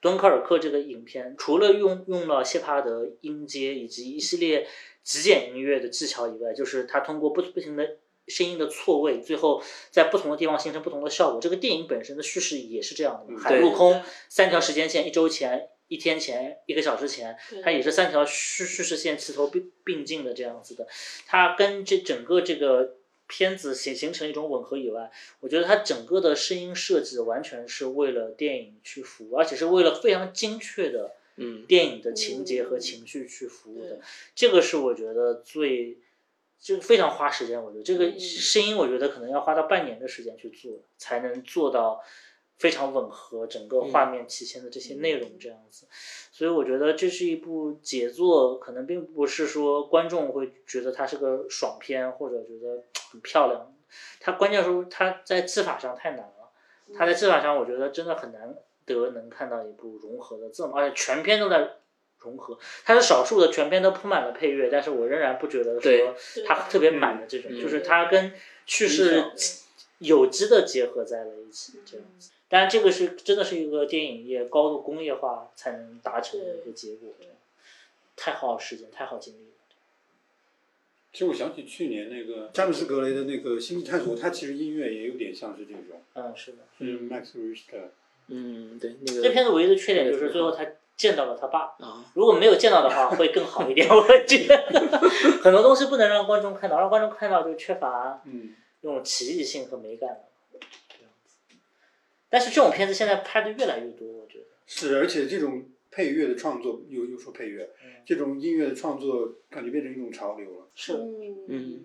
Speaker 3: 敦刻尔克这个影片除了用用了谢帕德音阶以及一系列极简音乐的技巧以外，就是他通过不不停的声音的错位，最后在不同的地方形成不同的效果。这个电影本身的叙事也是这样的嘛，海陆空三条时间线，一周前。一天前，一个小时前，它也是三条叙叙事线齐头并并进的这样子的，它跟这整个这个片子形形成一种吻合以外，我觉得它整个的声音设计完全是为了电影去服务，而且是为了非常精确的
Speaker 2: 嗯。
Speaker 3: 电影的情节和情绪去服务的，这个是我觉得最就非常花时间，我觉得这个声音我觉得可能要花到半年的时间去做，才能做到。非常吻合整个画面体现的这些内容，这样子，所以我觉得这是一部杰作，可能并不是说观众会觉得它是个爽片或者觉得很漂亮，它关键时候它在技法上太难了，它在技法上我觉得真的很难得能看到一部融合的这么，而且全片都在融合，它是少数的全片都铺满了配乐，但是我仍然不觉得说它特别满的这种，就是它跟叙事有机的结合在了一起，这样子。但这个是真的是一个电影业高度工业化才能达成的一个结果，太耗时间，太耗精力了。
Speaker 1: 其实我想起去年那个詹姆斯格雷的那个《星际探索》，它其实音乐也有点像是这种。
Speaker 3: 嗯，是的。
Speaker 1: 是 Max Richter。
Speaker 2: 嗯，对，那个。
Speaker 3: 这片子唯一的缺点就是最后他见到了他爸。
Speaker 2: 啊。
Speaker 3: 如果没有见到的话，会更好一点。我觉得很多东西不能让观众看到，让观众看到就缺乏
Speaker 1: 嗯
Speaker 3: 那种奇异性和美感了。但是这种片子现在拍的越来越多，我觉得
Speaker 1: 是，而且这种配乐的创作，又又说配乐，这种音乐的创作，感觉变成一种潮流了。
Speaker 3: 是，
Speaker 2: 嗯，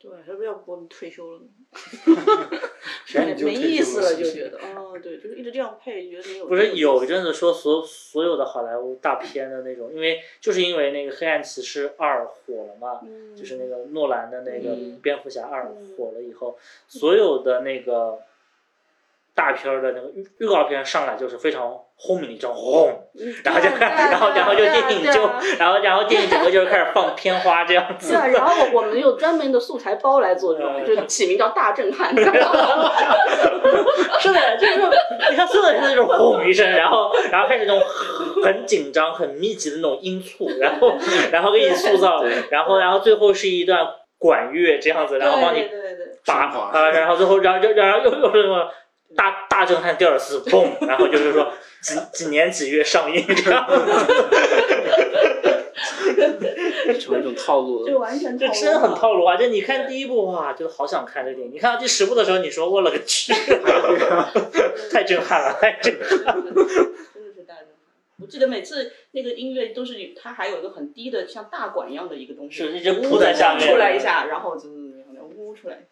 Speaker 4: 对，要不要不我们退休了呢？
Speaker 1: 没
Speaker 4: 没意思了，就觉得，哦，对，就是一直这样配，觉得没有。
Speaker 3: 不是有一阵子说所所有的好莱坞大片的那种，因为就是因为那个《黑暗骑士二》火了嘛，就是那个诺兰的那个《蝙蝠侠二》火了以后，所有的那个。大片的那个预预告片上来就是非常轰鸣一阵轰，然后就 然后然后就电影就然后然后电影整个就是开始放片花这样子。
Speaker 4: 对啊，然后我我们有专门的素材包来做这种，就起名叫大震撼。是的，
Speaker 3: 就是你看所有的那种轰一声，然后然后开始那种很紧张、很密集的那种音促，然后然后给你塑造，然后然后最后是一段管乐这样子，然后帮你拔啊，然后最后然后就然后又又是什么。大大震撼第二次，嘣！然后就是说几几年几月上映这样，
Speaker 2: 成为一种套路
Speaker 4: 就完全
Speaker 3: 这真的很套路啊！就你看第一部哇，就好想看这电影。你看到第十部的时候，你说我勒个去，太震撼了，太震撼！
Speaker 4: 真的是大震撼。我记得每次那个音乐都是它还有一个很低的像大管一样的一个东西，
Speaker 3: 是一直铺在下面，
Speaker 4: 出来一下，然后就呜出来。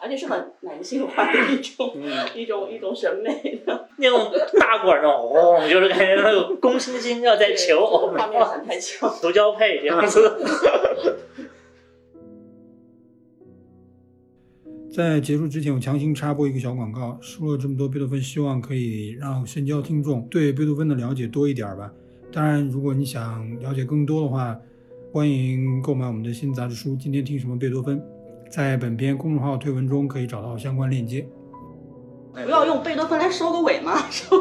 Speaker 4: 而且是很男性化的一种 一种一种审美的
Speaker 3: 那种大管那种，哦，就是感觉那种攻心心要在求，
Speaker 4: 画面感太强，
Speaker 3: 头交配这样子。
Speaker 5: 在结束之前，我强行插播一个小广告。说了这么多贝多芬，希望可以让深交听众对贝多芬的了解多一点吧。当然，如果你想了解更多的话，欢迎购买我们的新杂志书《今天听什么贝多芬》。在本篇公众号推文中可以找到相关链接。
Speaker 4: 不要用贝多芬来收个尾吗？收？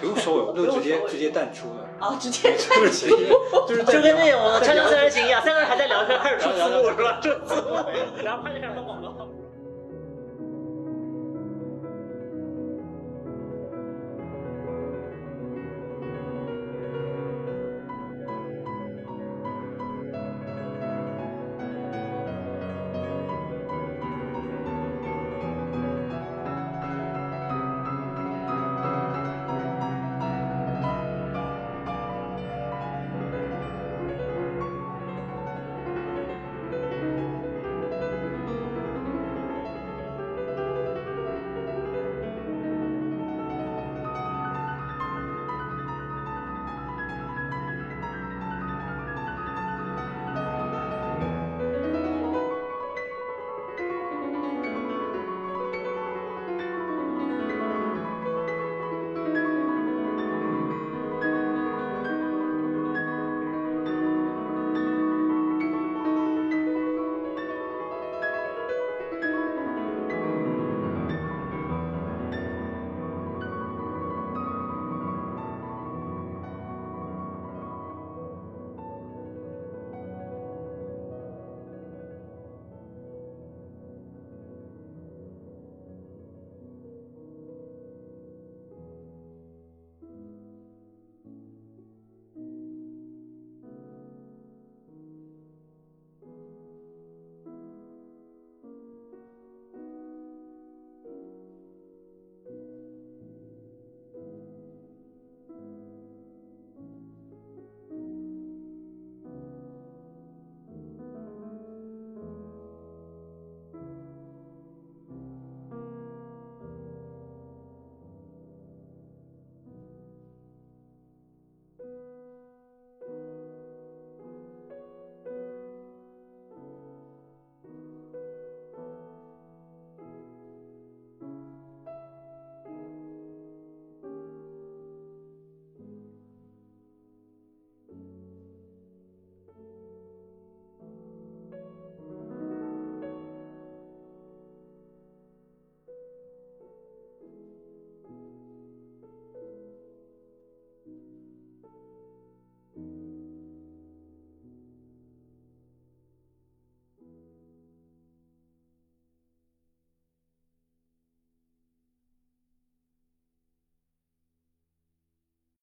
Speaker 1: 不用收尾，就直接直接淡出了。
Speaker 4: 啊，直接 淡出，
Speaker 3: 就是就跟那种《锵锵三人行》一样，三个人还在聊天，开始出字幕是吧？出字幕，然后开始开始疯狂。